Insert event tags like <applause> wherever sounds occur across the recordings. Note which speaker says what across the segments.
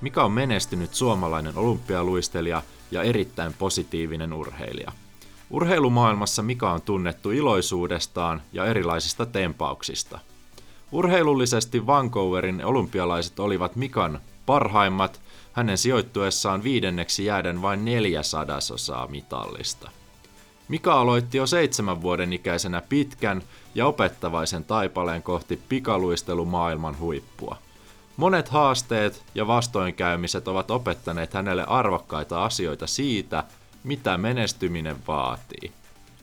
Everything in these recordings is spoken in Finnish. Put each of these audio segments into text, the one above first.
Speaker 1: Mika on menestynyt suomalainen olympialuistelija ja erittäin positiivinen urheilija. Urheilumaailmassa Mika on tunnettu iloisuudestaan ja erilaisista tempauksista. Urheilullisesti Vancouverin olympialaiset olivat Mikan parhaimmat, hänen sijoittuessaan viidenneksi jääden vain neljä sadasosaa mitallista. Mika aloitti jo seitsemän vuoden ikäisenä pitkän ja opettavaisen taipaleen kohti pikaluistelumaailman huippua – Monet haasteet ja vastoinkäymiset ovat opettaneet hänelle arvokkaita asioita siitä, mitä menestyminen vaatii.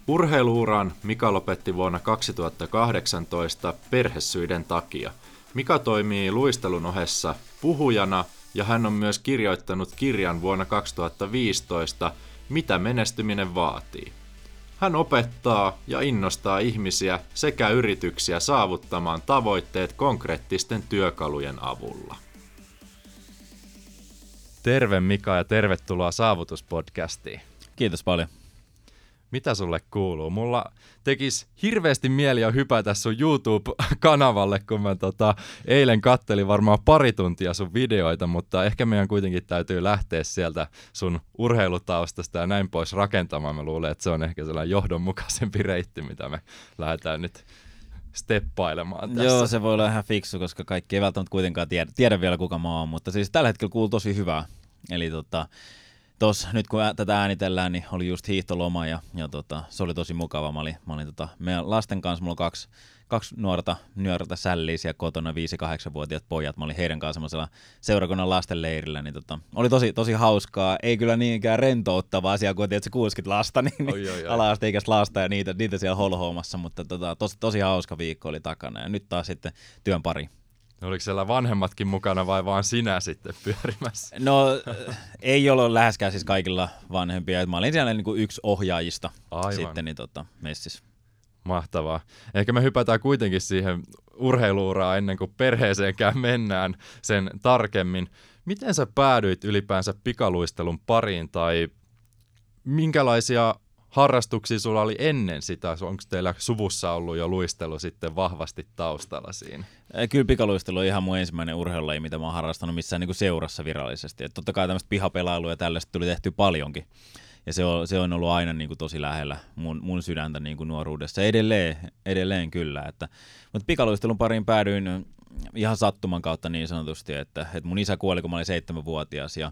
Speaker 1: Urheiluuran Mika lopetti vuonna 2018 perhesyiden takia. Mika toimii luistelun ohessa puhujana ja hän on myös kirjoittanut kirjan vuonna 2015 Mitä menestyminen vaatii. Hän opettaa ja innostaa ihmisiä sekä yrityksiä saavuttamaan tavoitteet konkreettisten työkalujen avulla. Terve Mika ja tervetuloa Saavutuspodcastiin.
Speaker 2: Kiitos paljon
Speaker 1: mitä sulle kuuluu? Mulla tekisi hirveästi mieli jo hypätä sun YouTube-kanavalle, kun mä tota, eilen kattelin varmaan pari tuntia sun videoita, mutta ehkä meidän kuitenkin täytyy lähteä sieltä sun urheilutaustasta ja näin pois rakentamaan. Mä luulen, että se on ehkä sellainen johdonmukaisempi reitti, mitä me lähdetään nyt steppailemaan tässä.
Speaker 2: Joo, se voi olla ihan fiksu, koska kaikki ei välttämättä kuitenkaan tiedä, tiedä vielä kuka mä oon, mutta siis tällä hetkellä kuuluu tosi hyvää. Eli tota, tos, nyt kun tätä äänitellään, niin oli just hiihtoloma ja, ja tota, se oli tosi mukava. Mä olin, mä olin tota, meidän lasten kanssa, mulla on kaksi, kaksi nuorta, nuorta sälliisiä kotona, 5-8-vuotiaat pojat. Mä olin heidän kanssa semmoisella seurakunnan lastenleirillä, niin tota, oli tosi, tosi hauskaa. Ei kyllä niinkään rentouttava asia, kun se 60 lasta, niin oi, oi, oi. ala-asteikäistä lasta ja niitä, niitä siellä holhoomassa, mutta tota, tosi, tosi hauska viikko oli takana ja nyt taas sitten työn pari.
Speaker 1: Oliko siellä vanhemmatkin mukana vai vaan sinä sitten pyörimässä?
Speaker 2: No ei ollut läheskään siis kaikilla vanhempia. Mä olin siellä niin kuin yksi ohjaajista Aivan. sitten niin tota, messissä.
Speaker 1: Mahtavaa. Ehkä me hypätään kuitenkin siihen urheiluuraan ennen kuin perheeseenkään mennään sen tarkemmin. Miten sä päädyit ylipäänsä pikaluistelun pariin tai minkälaisia harrastuksia sulla oli ennen sitä? Onko teillä suvussa ollut jo luistelu sitten vahvasti taustalla siinä?
Speaker 2: Kyllä pikaluistelu on ihan mun ensimmäinen urheilulaji, mitä mä oon harrastanut missään niin kuin seurassa virallisesti. Et totta kai tämmöistä pihapelailua ja tällaista tuli tehty paljonkin. Ja se on, se on ollut aina niin kuin tosi lähellä mun, mun sydäntä niin kuin nuoruudessa. Edelleen, edelleen kyllä. Että, mutta pikaluistelun pariin päädyin ihan sattuman kautta niin sanotusti, että, että mun isä kuoli, kun mä olin seitsemänvuotias ja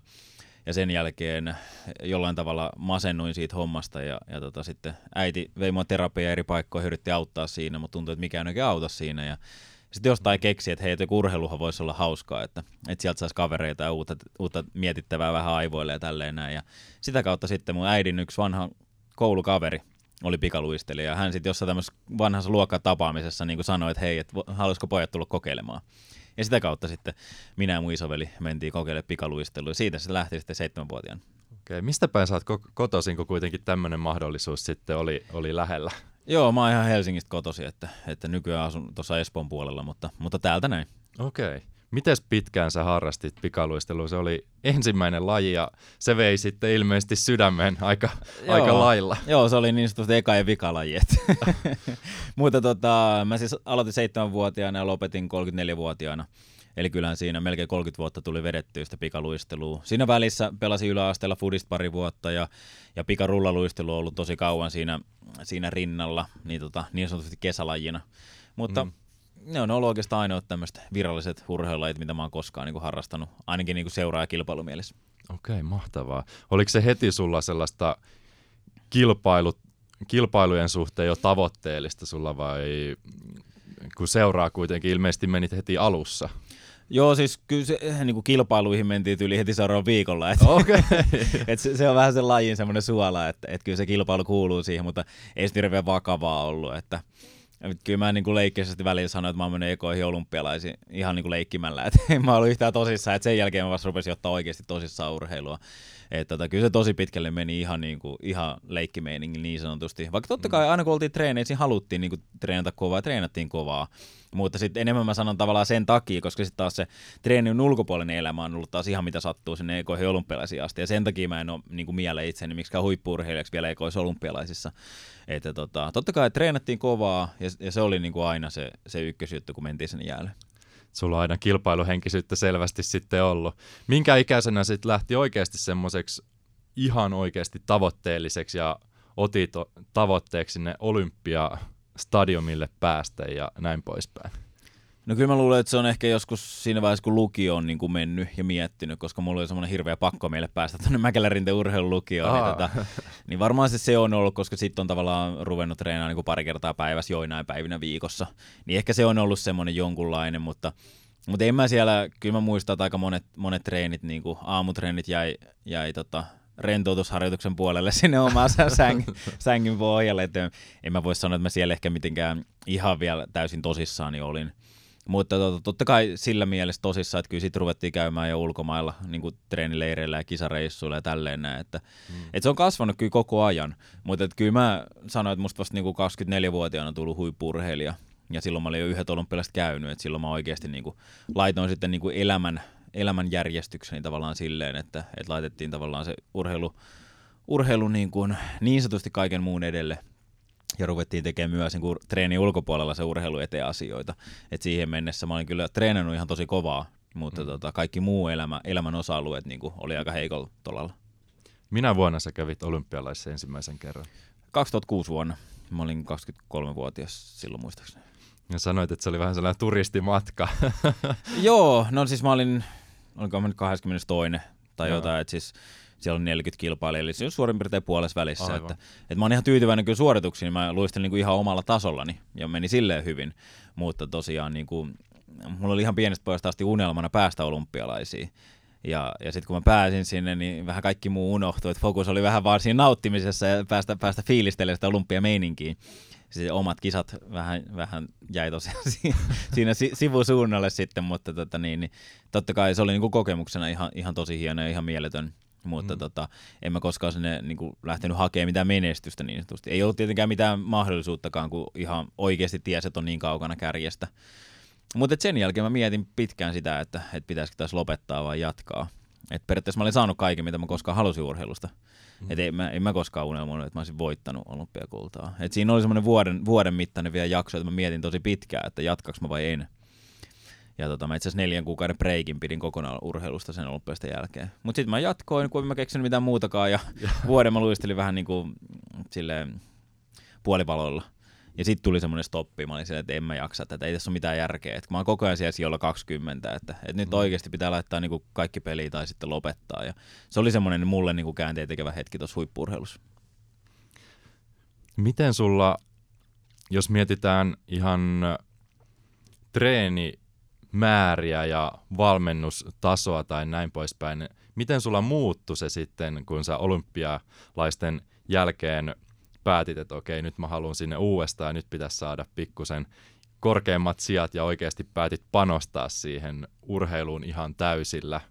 Speaker 2: ja sen jälkeen jollain tavalla masennuin siitä hommasta ja, ja tota, sitten äiti vei mua terapiaa eri paikkoihin, yritti auttaa siinä, mutta tuntui, että mikään ei auta siinä ja sitten jostain keksi, että hei, joku urheiluhan voisi olla hauskaa, että, että sieltä saisi kavereita ja uutta, uutta mietittävää vähän aivoille ja tälleen näin. Ja sitä kautta sitten mun äidin yksi vanha koulukaveri oli pikaluistelija ja hän sitten jossain tämmöisessä vanhassa luokkatapaamisessa niin sanoi, että hei, että haluaisiko pojat tulla kokeilemaan. Ja sitä kautta sitten minä ja mun isoveli mentiin kokeilemaan pikaluistelua ja siitä se lähti sitten seitsemänvuotiaan.
Speaker 1: Okei, mistä päin sä oot kotoisin, kun kuitenkin tämmöinen mahdollisuus sitten oli, oli lähellä?
Speaker 2: Joo, mä oon ihan Helsingistä kotosi, että, että nykyään asun tuossa Espoon puolella, mutta, mutta täältä näin.
Speaker 1: Okei. Miten pitkään sä harrastit pikaluistelua? Se oli ensimmäinen laji ja se vei sitten ilmeisesti sydämen aika, Joo. aika lailla.
Speaker 2: Joo, se oli niin sanotusti eka ja vikalaji. <laughs> Mutta tota, mä siis aloitin seitsemänvuotiaana ja lopetin 34-vuotiaana. Eli kyllähän siinä melkein 30 vuotta tuli vedettyä sitä pikaluistelua. Siinä välissä pelasin yläasteella fudist pari vuotta ja, ja pikarullaluistelu on ollut tosi kauan siinä, siinä rinnalla, niin, tota, niin sanotusti kesälajina. Mutta mm ne on ollut oikeastaan ainoat tämmöiset viralliset urheilulajit, mitä mä oon koskaan niin kuin harrastanut, ainakin niin kuin seuraa- ja kilpailumielessä.
Speaker 1: Okei, okay, mahtavaa. Oliko se heti sulla sellaista kilpailut, kilpailujen suhteen jo tavoitteellista sulla vai kun seuraa kuitenkin ilmeisesti menit heti alussa?
Speaker 2: Joo, siis kyllä se, niin kuin kilpailuihin mentiin yli heti seuraavalla viikolla. Et, okay. <laughs> et se, se, on vähän sen lajin semmoinen suola, että et kyllä se kilpailu kuuluu siihen, mutta ei se hirveän vakavaa ollut. Että, Kyllä mä niin leikkisesti välillä sanoin, että mä mennyt ekoihin olympialaisiin ihan niin kuin leikkimällä. Että <laughs> en mä ollut yhtään tosissaan. Että sen jälkeen mä vasta rupesin ottaa oikeasti tosissaan urheilua. Että tota, kyllä se tosi pitkälle meni ihan, niin kuin, ihan leikkimeiningin niin sanotusti. Vaikka totta kai aina kun oltiin treeneissä, haluttiin niin kuin, treenata kovaa ja treenattiin kovaa. Mutta sitten enemmän mä sanon tavallaan sen takia, koska sitten taas se treenin ulkopuolinen elämä on ollut taas ihan mitä sattuu sinne ekoihin olympialaisiin asti. Ja sen takia mä en ole niin kuin mieleen itseni miksikään huippuurheilijaksi vielä ekoissa olympialaisissa. Että tota, totta kai treenattiin kovaa ja, ja se oli niin kuin aina se, se ykkösjuttu, kun mentiin sen jäälle
Speaker 1: sulla on aina kilpailuhenkisyyttä selvästi sitten ollut. Minkä ikäisenä sitten lähti oikeasti semmoiseksi ihan oikeasti tavoitteelliseksi ja otit tavoitteeksi sinne olympiastadiumille päästä ja näin poispäin?
Speaker 2: No kyllä mä luulen, että se on ehkä joskus siinä vaiheessa, kun lukio on niin kuin mennyt ja miettinyt, koska mulla oli semmoinen hirveä pakko meille päästä tuonne Mäkelärinten urheilulukioon. Niin, tota, niin varmaan se, se on ollut, koska sitten on tavallaan ruvennut treenaamaan niin kuin pari kertaa päivässä joinain päivinä viikossa. Niin ehkä se on ollut semmoinen jonkunlainen, mutta, mutta en mä siellä, kyllä mä muistan, että aika monet, monet treenit, niin kuin aamutreenit jäi, jäi tota, rentoutusharjoituksen puolelle <laughs> sinne omaan säng, sängyn pohjalle. Että en mä voi sanoa, että mä siellä ehkä mitenkään ihan vielä täysin tosissaan olin. Mutta to, totta kai sillä mielessä tosissaan, että kyllä sitten ruvettiin käymään jo ulkomailla niin kuin treenileireillä ja kisareissuilla ja tälleen näin. Että, mm. että se on kasvanut kyllä koko ajan, mutta että kyllä mä sanoin, että musta vasta niin kuin 24-vuotiaana on tullut huippurheilija. Ja silloin mä olin jo yhdet olympialaiset käynyt, että silloin mä oikeasti niin kuin laitoin sitten niin kuin elämän, elämän järjestykseni tavallaan silleen, että, että laitettiin tavallaan se urheilu, urheilu niin, kuin niin sanotusti kaiken muun edelle ja ruvettiin tekemään myös niin treenin ulkopuolella se urheilu eteen asioita. Et siihen mennessä mä olin kyllä treenannut ihan tosi kovaa, mutta mm. tota, kaikki muu elämä, elämän osa-alueet niin oli aika heikolla tolalla.
Speaker 1: Minä vuonna sä kävit olympialaisessa ensimmäisen kerran?
Speaker 2: 2006 vuonna. Mä olin 23-vuotias silloin muistaakseni.
Speaker 1: Ja sanoit, että se oli vähän sellainen turistimatka. <laughs>
Speaker 2: Joo, no siis mä olin, oliko mä nyt 22. tai Joo. jotain, että siis siellä on 40 kilpailijaa, eli se on suurin piirtein puolessa välissä. Että, että mä oon ihan tyytyväinen kyllä suorituksiin, niin mä luistelin niin kuin ihan omalla tasollani ja meni silleen hyvin, mutta tosiaan niin kuin, mulla oli ihan pienestä pojasta asti unelmana päästä olympialaisiin. Ja, ja sitten kun mä pääsin sinne, niin vähän kaikki muu unohtui, että fokus oli vähän vaan siinä nauttimisessa ja päästä, päästä fiilistelemään sitä olympiameininkiä. Siis omat kisat vähän, vähän jäi tosiaan siinä sivusuunnalle sitten, mutta tota niin, niin, totta kai se oli niin kuin kokemuksena ihan, ihan tosi hieno ja ihan mieletön mutta mm. tota, en mä koskaan sinne niin kuin, lähtenyt hakemaan mitään menestystä niin sanotusti. Ei ollut tietenkään mitään mahdollisuuttakaan, kun ihan oikeasti tiesi, että on niin kaukana kärjestä. Mutta sen jälkeen mä mietin pitkään sitä, että, että pitäisikö taas lopettaa vai jatkaa. Et periaatteessa mä olin saanut kaiken, mitä mä koskaan halusin urheilusta. Mm. Et en, mä, en mä koskaan unelmoinut, että mä olisin voittanut olympiakultaa. Et siinä oli semmoinen vuoden, vuoden mittainen vielä jakso, että mä mietin tosi pitkään, että jatkaks mä vai en. Ja tota, mä itse asiassa neljän kuukauden breikin pidin kokonaan urheilusta sen olympiasta jälkeen. Mutta sitten mä jatkoin, kun en mä keksinyt mitään muutakaan, ja <laughs> vuoden mä luistelin vähän niin kuin silleen puolipaloilla. Ja sitten tuli semmoinen stoppi, mä olin silleen, että en mä jaksa tätä, ei tässä ole mitään järkeä. Et mä oon koko ajan siellä sijoilla 20, että, että nyt mm. oikeasti pitää laittaa niin kuin kaikki peliä tai sitten lopettaa. Ja se oli semmoinen mulle niin kuin käänteen tekevä hetki tuossa huippurheilussa.
Speaker 1: Miten sulla, jos mietitään ihan treeni määriä ja valmennustasoa tai näin poispäin. Miten sulla muuttui se sitten, kun sä olympialaisten jälkeen päätit, että okei, nyt mä haluan sinne uudestaan ja nyt pitäisi saada pikkusen korkeimmat sijat ja oikeasti päätit panostaa siihen urheiluun ihan täysillä.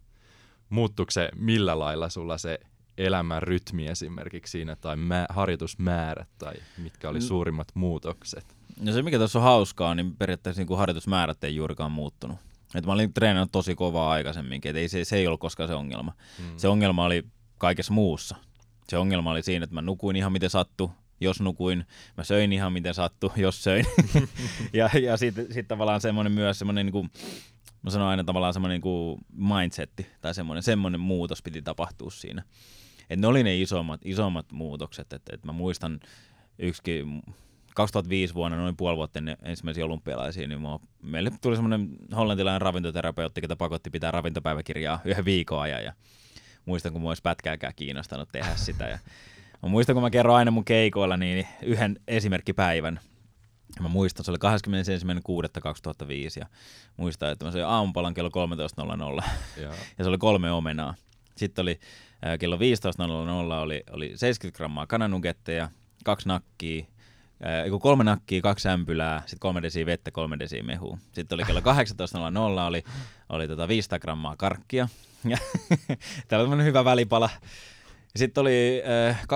Speaker 1: Muuttuiko se millä lailla sulla se elämän rytmi esimerkiksi siinä tai mä- harjoitusmäärät tai mitkä oli suurimmat muutokset?
Speaker 2: No se mikä tässä on hauskaa, niin periaatteessa niin kuin harjoitusmäärät ei juurikaan muuttunut. Et mä olin treenannut tosi kovaa aikaisemminkin, että ei, se, se ei ollut koskaan se ongelma. Mm. Se ongelma oli kaikessa muussa. Se ongelma oli siinä, että mä nukuin ihan miten sattu, jos nukuin, mä söin ihan miten sattu, <laughs> jos söin. <laughs> ja ja sitten sit tavallaan semmoinen myös semmoinen, niin kuin, mä sanon aina tavallaan semmoinen niin kuin mindsetti tai semmoinen, semmoinen muutos piti tapahtua siinä. Et ne oli ne isommat, isommat muutokset, että et mä muistan yksikin 2005 vuonna, noin puoli vuotta ennen ensimmäisiä olympialaisia, niin mua, meille tuli semmoinen hollantilainen ravintoterapeutti, joka pakotti pitää ravintopäiväkirjaa <laughs> yhden viikon ajan. Ja muistan, kun mua olisi pätkääkään kiinnostanut tehdä sitä. Ja mä muistan, kun mä kerron aina mun keikoilla niin yhden esimerkkipäivän. Mä muistan, se oli 21.6.2005 ja muistan, että mä söin aamupalan kello 13.00 <laughs> ja se oli kolme omenaa. Sitten oli kello 15.00 oli, oli 70 grammaa kananugetteja, kaksi nakkia, äh, kolme nakkia, kaksi ämpylää, sitten kolme desiä vettä, kolme desiä mehua. Sitten oli kello 18.00, oli, oli tota 500 grammaa karkkia. <laughs> Täällä on hyvä välipala. Sitten oli äh, 23.30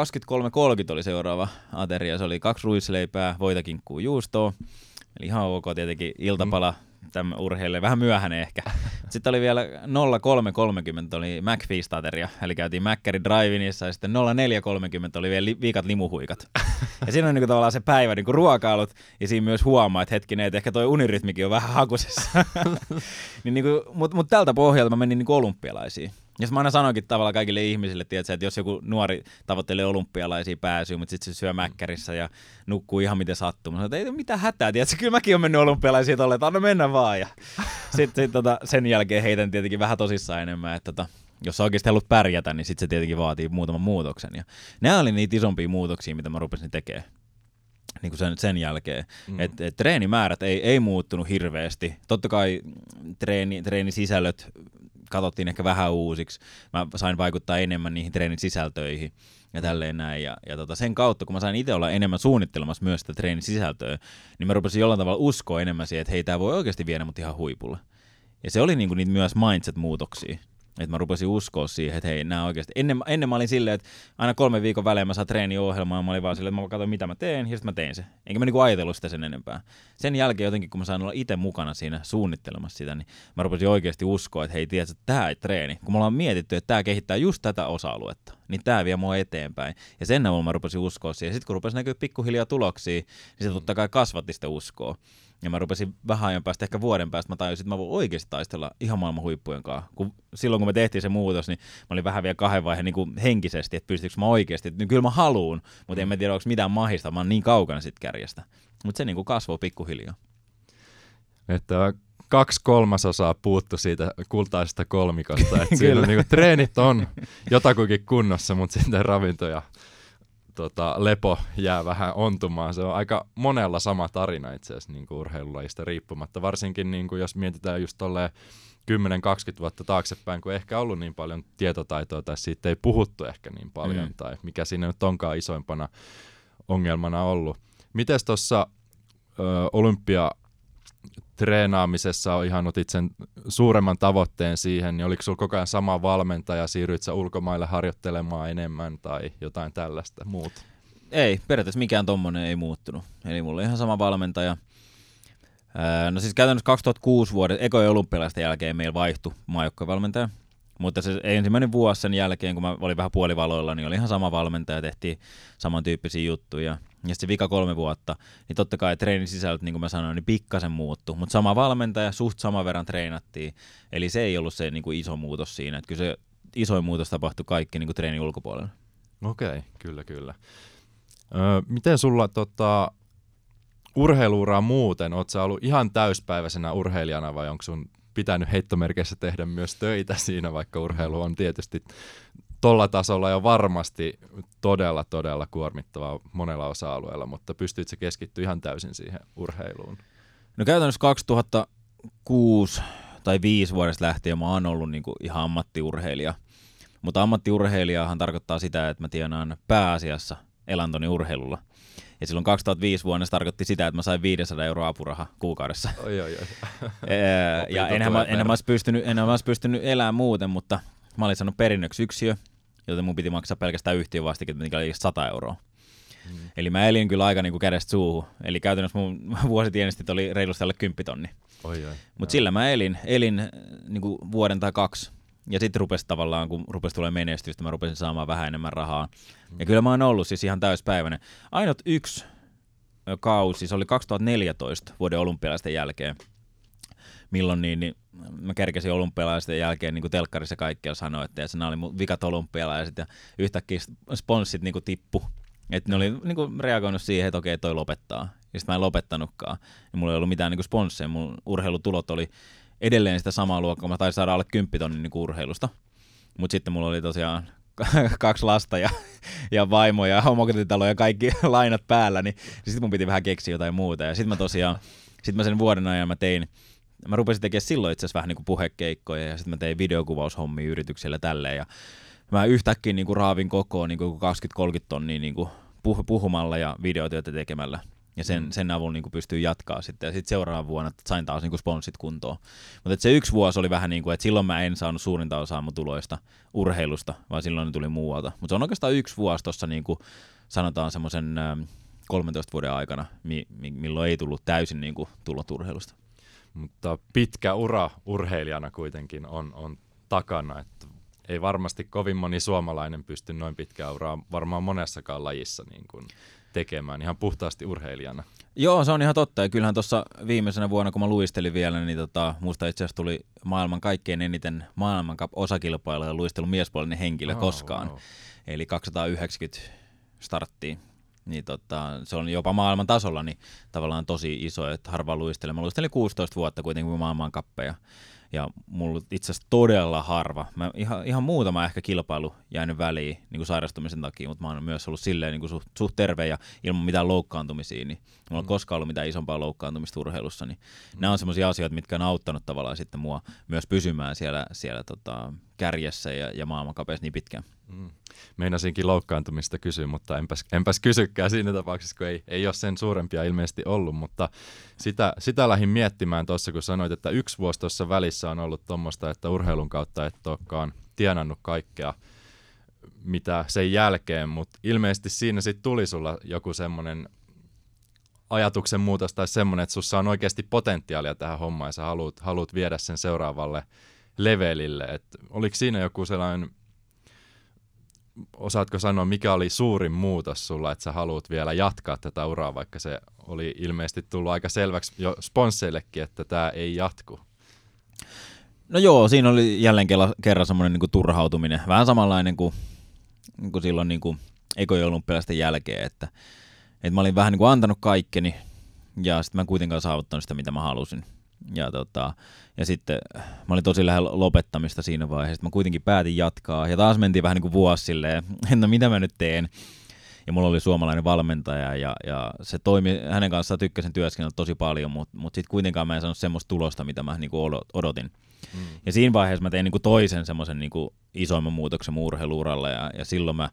Speaker 2: oli seuraava ateria. Se oli kaksi ruisleipää, voita, kinkkuu, juustoa. Eli ihan ok tietenkin iltapala mm. Tämän urheille, vähän myöhäinen ehkä. <laughs> Sitten oli vielä 03.30 oli McFeast-ateria, eli käytiin Mäkkäri Drive-inissa ja sitten 04.30 oli vielä li- viikat limuhuikat. <laughs> Ja siinä on niinku tavallaan se päivä niinku ruokailut ja siinä myös huomaa, että hetkinen, että ehkä toi unirytmikin on vähän hakusessa. <laughs> niin niinku, Mutta mut tältä pohjalta mä menin niinku olympialaisiin. Ja mä aina sanoinkin tavallaan kaikille ihmisille, tiedätkö, että jos joku nuori tavoittelee olympialaisia pääsyä, mutta sitten se syö mäkkärissä ja nukkuu ihan miten sattuu. Mä sanoin, että ei ole mitään hätää, tiedätkö, kyllä mäkin olen mennyt olympialaisiin tolleen, että anna mennä vaan. Ja <laughs> sitten sit, tota, sen jälkeen heitän tietenkin vähän tosissaan enemmän, että tota, jos oikeasti haluat pärjätä, niin sitten se tietenkin vaatii muutaman muutoksen. Ja nämä oli niitä isompia muutoksia, mitä mä rupesin tekemään niin kuin sen, sen jälkeen. Mm. Et, et treenimäärät ei, ei muuttunut hirveästi. Totta kai treeni, treenisisällöt katsottiin ehkä vähän uusiksi. Mä sain vaikuttaa enemmän niihin treenin sisältöihin ja tälleen näin. Ja, ja tota sen kautta, kun mä sain itse olla enemmän suunnittelemassa myös sitä treenin sisältöä, niin mä rupesin jollain tavalla uskoa enemmän siihen, että hei, tämä voi oikeasti viedä mut ihan huipulle. Ja se oli niinku niitä myös mindset-muutoksia. Että mä rupesin uskoa siihen, että hei, nämä oikeasti. Ennen, ennen mä olin silleen, että aina kolme viikon välein mä saan treeniohjelmaa, mä olin vaan silleen, että mä katsoin mitä mä teen, ja sitten mä tein se. Enkä mä niinku ajatellut sitä sen enempää. Sen jälkeen jotenkin, kun mä sain olla itse mukana siinä suunnittelemassa sitä, niin mä rupesin oikeasti uskoa, että hei, tiedätkö, tämä ei treeni. Kun me ollaan mietitty, että tämä kehittää just tätä osa-aluetta, niin tämä vie mua eteenpäin. Ja sen avulla mä rupesin uskoa siihen. Sitten kun rupesin näkyä pikkuhiljaa tuloksia, niin se totta kai kasvatti sitä uskoa. Ja mä rupesin vähän ajan päästä, ehkä vuoden päästä, mä tajusin, että mä voin oikeasti taistella ihan maailman huippujen kanssa. Kun, silloin kun me tehtiin se muutos, niin mä olin vähän vielä kahden vaiheen niin kuin henkisesti, että pystyykö mä oikeasti. Että, niin kyllä mä haluun, mutta en mä tiedä, onko mitään mahista, mä oon niin kaukana sit kärjestä. Mutta se niin kuin kasvoi pikkuhiljaa.
Speaker 1: Että kaksi kolmasosaa puuttu siitä kultaisesta kolmikosta. Että <laughs> siinä on, niin kuin, treenit on jotakuinkin kunnossa, mutta sitten ravinto ja tota, lepo jää vähän ontumaan. Se on aika monella sama tarina itse asiassa niin kuin urheilulajista riippumatta. Varsinkin niin kuin, jos mietitään just tolleen 10-20 vuotta taaksepäin, kun ehkä ollut niin paljon tietotaitoa tai siitä ei puhuttu ehkä niin paljon, mm. tai mikä siinä nyt onkaan isoimpana ongelmana ollut. Miten tuossa olympia treenaamisessa on ihan otit sen suuremman tavoitteen siihen, niin oliko sulla koko ajan sama valmentaja, siirryit sä ulkomaille harjoittelemaan enemmän tai jotain tällaista muuta?
Speaker 2: Ei, periaatteessa mikään tommonen ei muuttunut. Eli mulla oli ihan sama valmentaja. no siis käytännössä 2006 vuoden ekojen olympialaisten jälkeen meillä vaihtui maajoukkovalmentaja. Mutta se ensimmäinen vuosi sen jälkeen, kun mä olin vähän puolivaloilla, niin oli ihan sama valmentaja, tehtiin samantyyppisiä juttuja. Ja sitten vika kolme vuotta, niin totta kai treenin sisällöt, niin kuin mä sanoin, niin pikkasen muuttu. Mutta sama valmentaja, suht sama verran treenattiin. Eli se ei ollut se niin kuin iso muutos siinä. Että kyllä se isoin muutos tapahtui kaikki niin kuin treenin ulkopuolella.
Speaker 1: Okei, okay, kyllä, kyllä. Öö, miten sulla tota, urheiluuraa muuten? Oletko ollut ihan täyspäiväisenä urheilijana vai onko sun pitänyt heittomerkeissä tehdä myös töitä <laughs> siinä, vaikka urheilu on tietysti tuolla tasolla jo varmasti todella, todella kuormittavaa monella osa-alueella, mutta pystyit se keskittyä ihan täysin siihen urheiluun?
Speaker 2: No käytännössä 2006 tai 5 vuodesta lähtien mä oon ollut niin kuin ihan ammattiurheilija. Mutta ammattiurheilijahan tarkoittaa sitä, että mä tienaan pääasiassa elantoni urheilulla. Ja silloin 2005 vuonna se tarkoitti sitä, että mä sain 500 euroa apuraha kuukaudessa.
Speaker 1: Oi, oi, oi. <laughs>
Speaker 2: ja enhän mä, enhän, mä pystynyt, enhän mä pystynyt elämään muuten, mutta mä olin saanut perinnöksi yksiö, joten mun piti maksaa pelkästään yhtiön vastikin, mikä oli 100 euroa. Mm. Eli mä elin kyllä aika niinku kädestä suuhun. Eli käytännössä mun <laughs> vuositienestit oli reilusti alle 10 tonni. Mutta sillä mä elin, elin niinku vuoden tai kaksi. Ja sitten rupesi tavallaan, kun rupesi tulee menestystä, mä rupesin saamaan vähän enemmän rahaa. Mm. Ja kyllä mä oon ollut siis ihan täyspäiväinen. Ainut yksi kausi, se oli 2014 vuoden olympialaisten jälkeen, milloin niin, niin mä kerkesin olympialaisten jälkeen niin kuin telkkarissa kaikkia sanoa, että se oli mun vikat olympialaiset ja yhtäkkiä sponssit niin kuin tippu. Että ne oli niin kuin reagoinut siihen, että okei, toi lopettaa. Ja sitten mä en lopettanutkaan. Ja mulla ei ollut mitään niin sponsseja. Mun urheilutulot oli edelleen sitä samaa luokkaa. Mä taisin saada alle 10 tonnin niin urheilusta. Mutta sitten mulla oli tosiaan <laughs> kaksi lasta ja, ja vaimo ja omakotitalo ja kaikki <laughs> lainat päällä, niin, sitten mun piti vähän keksiä jotain muuta. Ja sitten mä tosiaan, sitten mä sen vuoden ajan mä tein, mä rupesin tekemään silloin itse asiassa vähän niin kuin puhekeikkoja ja sitten mä tein videokuvaushommia yrityksille tälleen ja mä yhtäkkiä niin kuin raavin kokoon niin kuin 20-30 tonnia niin kuin puh- puhumalla ja videotyötä tekemällä. ja sen, mm. sen avulla niin pystyy jatkaa sitten. Ja sitten seuraavana vuonna sain taas niin sponssit kuntoon. Mutta se yksi vuosi oli vähän niin kuin, että silloin mä en saanut suurinta osaa mun tuloista urheilusta, vaan silloin ne tuli muualta. Mutta se on oikeastaan yksi vuosi tuossa niin kuin sanotaan semmoisen 13 vuoden aikana, mi- milloin ei tullut täysin niin kuin tulot urheilusta.
Speaker 1: Mutta pitkä ura urheilijana kuitenkin on, on takana, että ei varmasti kovin moni suomalainen pysty noin pitkää uraa varmaan monessakaan lajissa niin kuin tekemään ihan puhtaasti urheilijana.
Speaker 2: Joo, se on ihan totta. Ja kyllähän tuossa viimeisenä vuonna, kun mä luistelin vielä, niin tota, musta itse asiassa tuli maailman kaikkein eniten maailman osakilpailuja luistelun miespuolinen henkilö oh, koskaan. Wow. Eli 290 starttiin. Niin tota, se on jopa maailman tasolla niin tavallaan tosi iso, että harva luistelee. Mä luistelin 16 vuotta kuitenkin maailmankappeja ja mulla itse asiassa todella harva. Mä ihan, ihan muutama ehkä kilpailu jäänyt väliin niin kuin sairastumisen takia, mutta mä oon myös ollut silleen niin kuin suht, suht terve ja ilman mitään loukkaantumisia, niin mulla on mm. koskaan ollut mitään isompaa loukkaantumista urheilussa. Niin mm. Nämä on sellaisia asioita, mitkä on auttanut tavallaan sitten mua myös pysymään siellä, siellä tota, kärjessä ja, ja maailmankapeessa niin pitkään. Mm.
Speaker 1: Meinasinkin loukkaantumista kysyä, mutta enpäs, enpäs kysykään siinä tapauksessa, kun ei, ei ole sen suurempia ilmeisesti ollut, mutta sitä, sitä lähdin miettimään tuossa, kun sanoit, että yksi vuosi tuossa välissä on ollut tuommoista, että urheilun kautta et olekaan tienannut kaikkea, mitä sen jälkeen, mutta ilmeisesti siinä sitten tuli sulla joku semmoinen ajatuksen muutos tai semmoinen, että sussa on oikeasti potentiaalia tähän hommaan ja sä haluat, haluat viedä sen seuraavalle levelille. Et oliko siinä joku sellainen osaatko sanoa, mikä oli suurin muutos sulla, että sä haluat vielä jatkaa tätä uraa, vaikka se oli ilmeisesti tullut aika selväksi jo sponsseillekin, että tämä ei jatku?
Speaker 2: No joo, siinä oli jälleen kerran semmoinen niin turhautuminen. Vähän samanlainen kuin, niin kuin silloin niin kuin ekojoulunpelasten jälkeen, että, että mä olin vähän niin kuin antanut kaikkeni ja sitten mä en kuitenkaan saavuttanut sitä, mitä mä halusin. Ja, tota, ja sitten mä olin tosi lähellä lopettamista siinä vaiheessa, mä kuitenkin päätin jatkaa. Ja taas mentiin vähän niin kuin vuosi silleen, <laughs> että no mitä mä nyt teen. Ja mulla oli suomalainen valmentaja ja, ja se toimi, hänen kanssaan tykkäsin työskennellä tosi paljon, mutta mut sitten kuitenkaan mä en saanut semmoista tulosta, mitä mä niin kuin odotin. Mm. Ja siinä vaiheessa mä tein niin kuin toisen semmoisen niin isoimman muutoksen mun urheiluuralle ja, ja silloin mä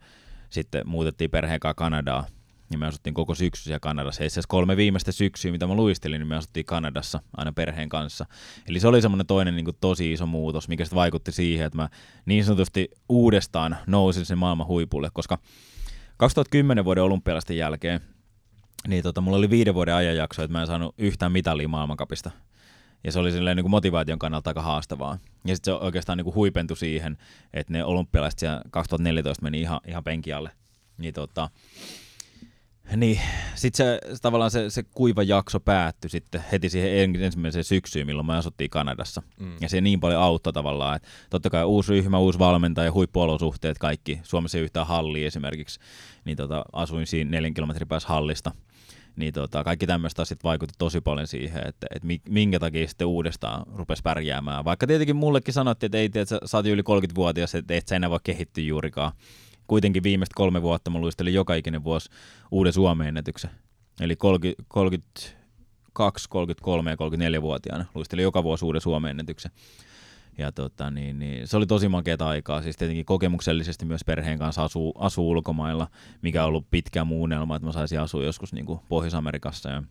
Speaker 2: sitten muutettiin perheen kanssa Kanadaan niin me asuttiin koko syksy siellä Kanadassa. Itse asiassa kolme viimeistä syksyä, mitä mä luistelin, niin me asuttiin Kanadassa aina perheen kanssa. Eli se oli semmoinen toinen niin kuin tosi iso muutos, mikä sitten vaikutti siihen, että mä niin sanotusti uudestaan nousin sen maailman huipulle, koska 2010 vuoden olympialaisten jälkeen niin tota, mulla oli viiden vuoden ajanjakso, että mä en saanut yhtään mitalia maailmankapista. Ja se oli silleen niin kuin motivaation kannalta aika haastavaa. Ja sitten se oikeastaan niin kuin huipentui siihen, että ne olympialaiset siellä 2014 meni ihan, ihan penkialle. Niin tota, niin, sitten se, tavallaan se, se kuiva jakso päättyi sitten heti siihen ensimmäiseen syksyyn, milloin me asuttiin Kanadassa. Mm. Ja se niin paljon auttoi tavallaan, että totta kai uusi ryhmä, uusi valmentaja, huippuolosuhteet, kaikki. Suomessa ei yhtään halli esimerkiksi, niin tota, asuin siinä neljän kilometrin päässä hallista. Niin tota, kaikki tämmöistä asiat vaikutti tosi paljon siihen, että, että minkä takia sitten uudestaan rupesi pärjäämään. Vaikka tietenkin mullekin sanottiin, että ei, että sä, sä oot yli 30-vuotias, että et sä enää voi kehittyä juurikaan kuitenkin viimeistä kolme vuotta mä luistelin joka ikinen vuosi uuden Suomen ennätyksen. Eli 30, 32, 33 ja 34-vuotiaana luistelin joka vuosi uuden Suomen ennätyksen. Ja tota, niin, niin, se oli tosi makeata aikaa, siis tietenkin kokemuksellisesti myös perheen kanssa asuu, asuu ulkomailla, mikä on ollut pitkä muunelma, että mä saisin asua joskus niin kuin Pohjois-Amerikassa. Ja,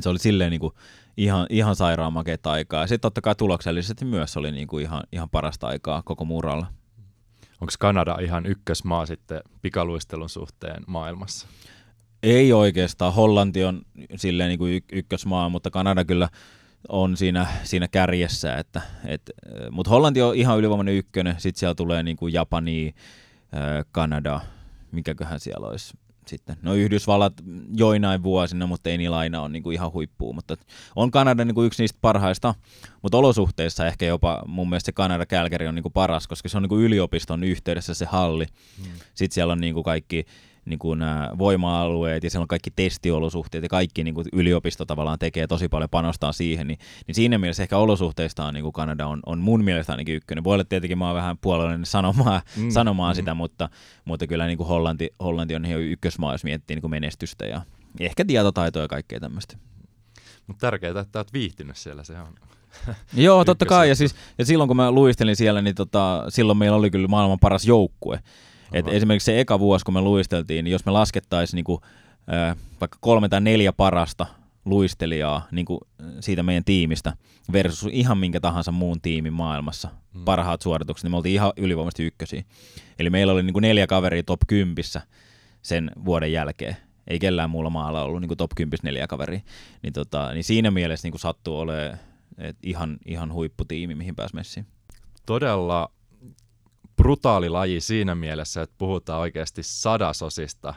Speaker 2: se oli silleen niin kuin ihan, ihan sairaan makeata aikaa. Ja sitten totta kai tuloksellisesti myös oli niin kuin ihan, ihan parasta aikaa koko muralla
Speaker 1: onko Kanada ihan ykkösmaa sitten pikaluistelun suhteen maailmassa?
Speaker 2: Ei oikeastaan. Hollanti on silleen niin kuin ykkösmaa, mutta Kanada kyllä on siinä, siinä kärjessä. Että, et, mutta Hollanti on ihan ylivoimainen ykkönen. Sitten siellä tulee niin kuin Japani, Kanada, mikäköhän siellä olisi sitten. No Yhdysvallat joinain vuosina, mutta ei niillä aina ole niin kuin ihan huippua, mutta on Kanada niin kuin yksi niistä parhaista, mutta olosuhteissa ehkä jopa mun mielestä se Kanada Kälkäri on niin kuin paras, koska se on niin kuin yliopiston yhteydessä se halli. Hmm. Sitten siellä on niin kuin kaikki niin kuin voima-alueet ja siellä on kaikki testiolosuhteet ja kaikki niin kuin yliopisto tavallaan tekee tosi paljon panostaa siihen, niin, niin siinä mielessä ehkä olosuhteista on, niin kuin Kanada on, on mun mielestä ainakin ykkönen. Voi olla tietenkin mä oon vähän puolellinen sanomaan, mm, sanomaan mm. sitä, mutta, mutta kyllä niin kuin Hollanti, Hollanti on ihan ykkösmaa, jos miettii niin kuin menestystä ja ehkä tietotaitoa ja kaikkea tämmöistä.
Speaker 1: Mutta tärkeää, että olet viihtynyt siellä, se on. <laughs>
Speaker 2: Joo, totta kai. Ja, siis, ja silloin kun mä luistelin siellä, niin tota, silloin meillä oli kyllä maailman paras joukkue. Et esimerkiksi se eka vuosi, kun me luisteltiin, niin jos me laskettaisiin niinku, vaikka kolme tai neljä parasta luistelijaa niin kuin siitä meidän tiimistä versus ihan minkä tahansa muun tiimin maailmassa mm. parhaat suoritukset, niin me oltiin ihan ylivoimaisesti ykkösiä. Eli meillä oli niin kuin neljä kaveria top 10 sen vuoden jälkeen. Ei kellään muulla maalla ollut niin kuin top 10 neljä kaveria. Niin, tota, niin siinä mielessä niin kuin sattuu olemaan ihan, ihan huipputiimi, mihin pääsi messiin.
Speaker 1: Todella brutaali laji siinä mielessä, että puhutaan oikeasti sadasosista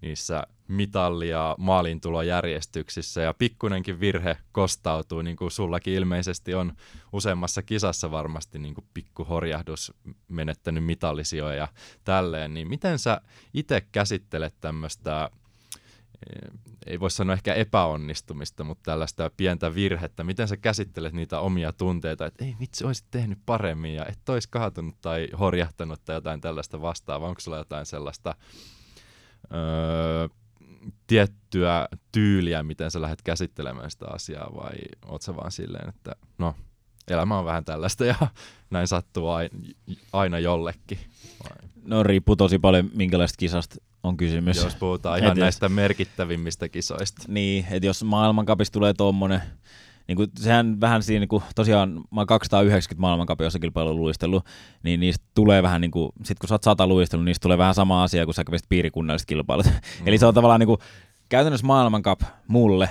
Speaker 1: niissä mitalli- ja maalintulojärjestyksissä ja pikkunenkin virhe kostautuu, niin kuin sullakin ilmeisesti on useammassa kisassa varmasti niin kuin pikku horjahdus menettänyt mitallisijoja ja tälleen, niin miten sä itse käsittelet tämmöistä ei voi sanoa ehkä epäonnistumista, mutta tällaista pientä virhettä. Miten sä käsittelet niitä omia tunteita, että ei vitsi, olisit tehnyt paremmin ja et olisi kaatunut tai horjahtanut tai jotain tällaista vastaavaa. Onko sulla jotain sellaista öö, tiettyä tyyliä, miten sä lähdet käsittelemään sitä asiaa vai oot sä vaan silleen, että no, elämä on vähän tällaista ja <laughs> näin sattuu aina jollekin? Vai?
Speaker 2: No riippuu tosi paljon minkälaista kisasta on kysymys.
Speaker 1: Jos puhutaan ihan et näistä jos, merkittävimmistä kisoista.
Speaker 2: Niin, että jos maailmankapissa tulee tuommoinen, niin kuin, sehän vähän siinä, niin kuin, tosiaan mä oon 290 maailmankapin osakilpailun luistellut, niin niistä tulee vähän niin kuin, sit kun sä oot sata luistellut, niistä tulee vähän sama asia kuin sä kävisit piirikunnalliset kilpailut. Mm. <laughs> Eli se on tavallaan niin kuin, käytännössä maailmankap mulle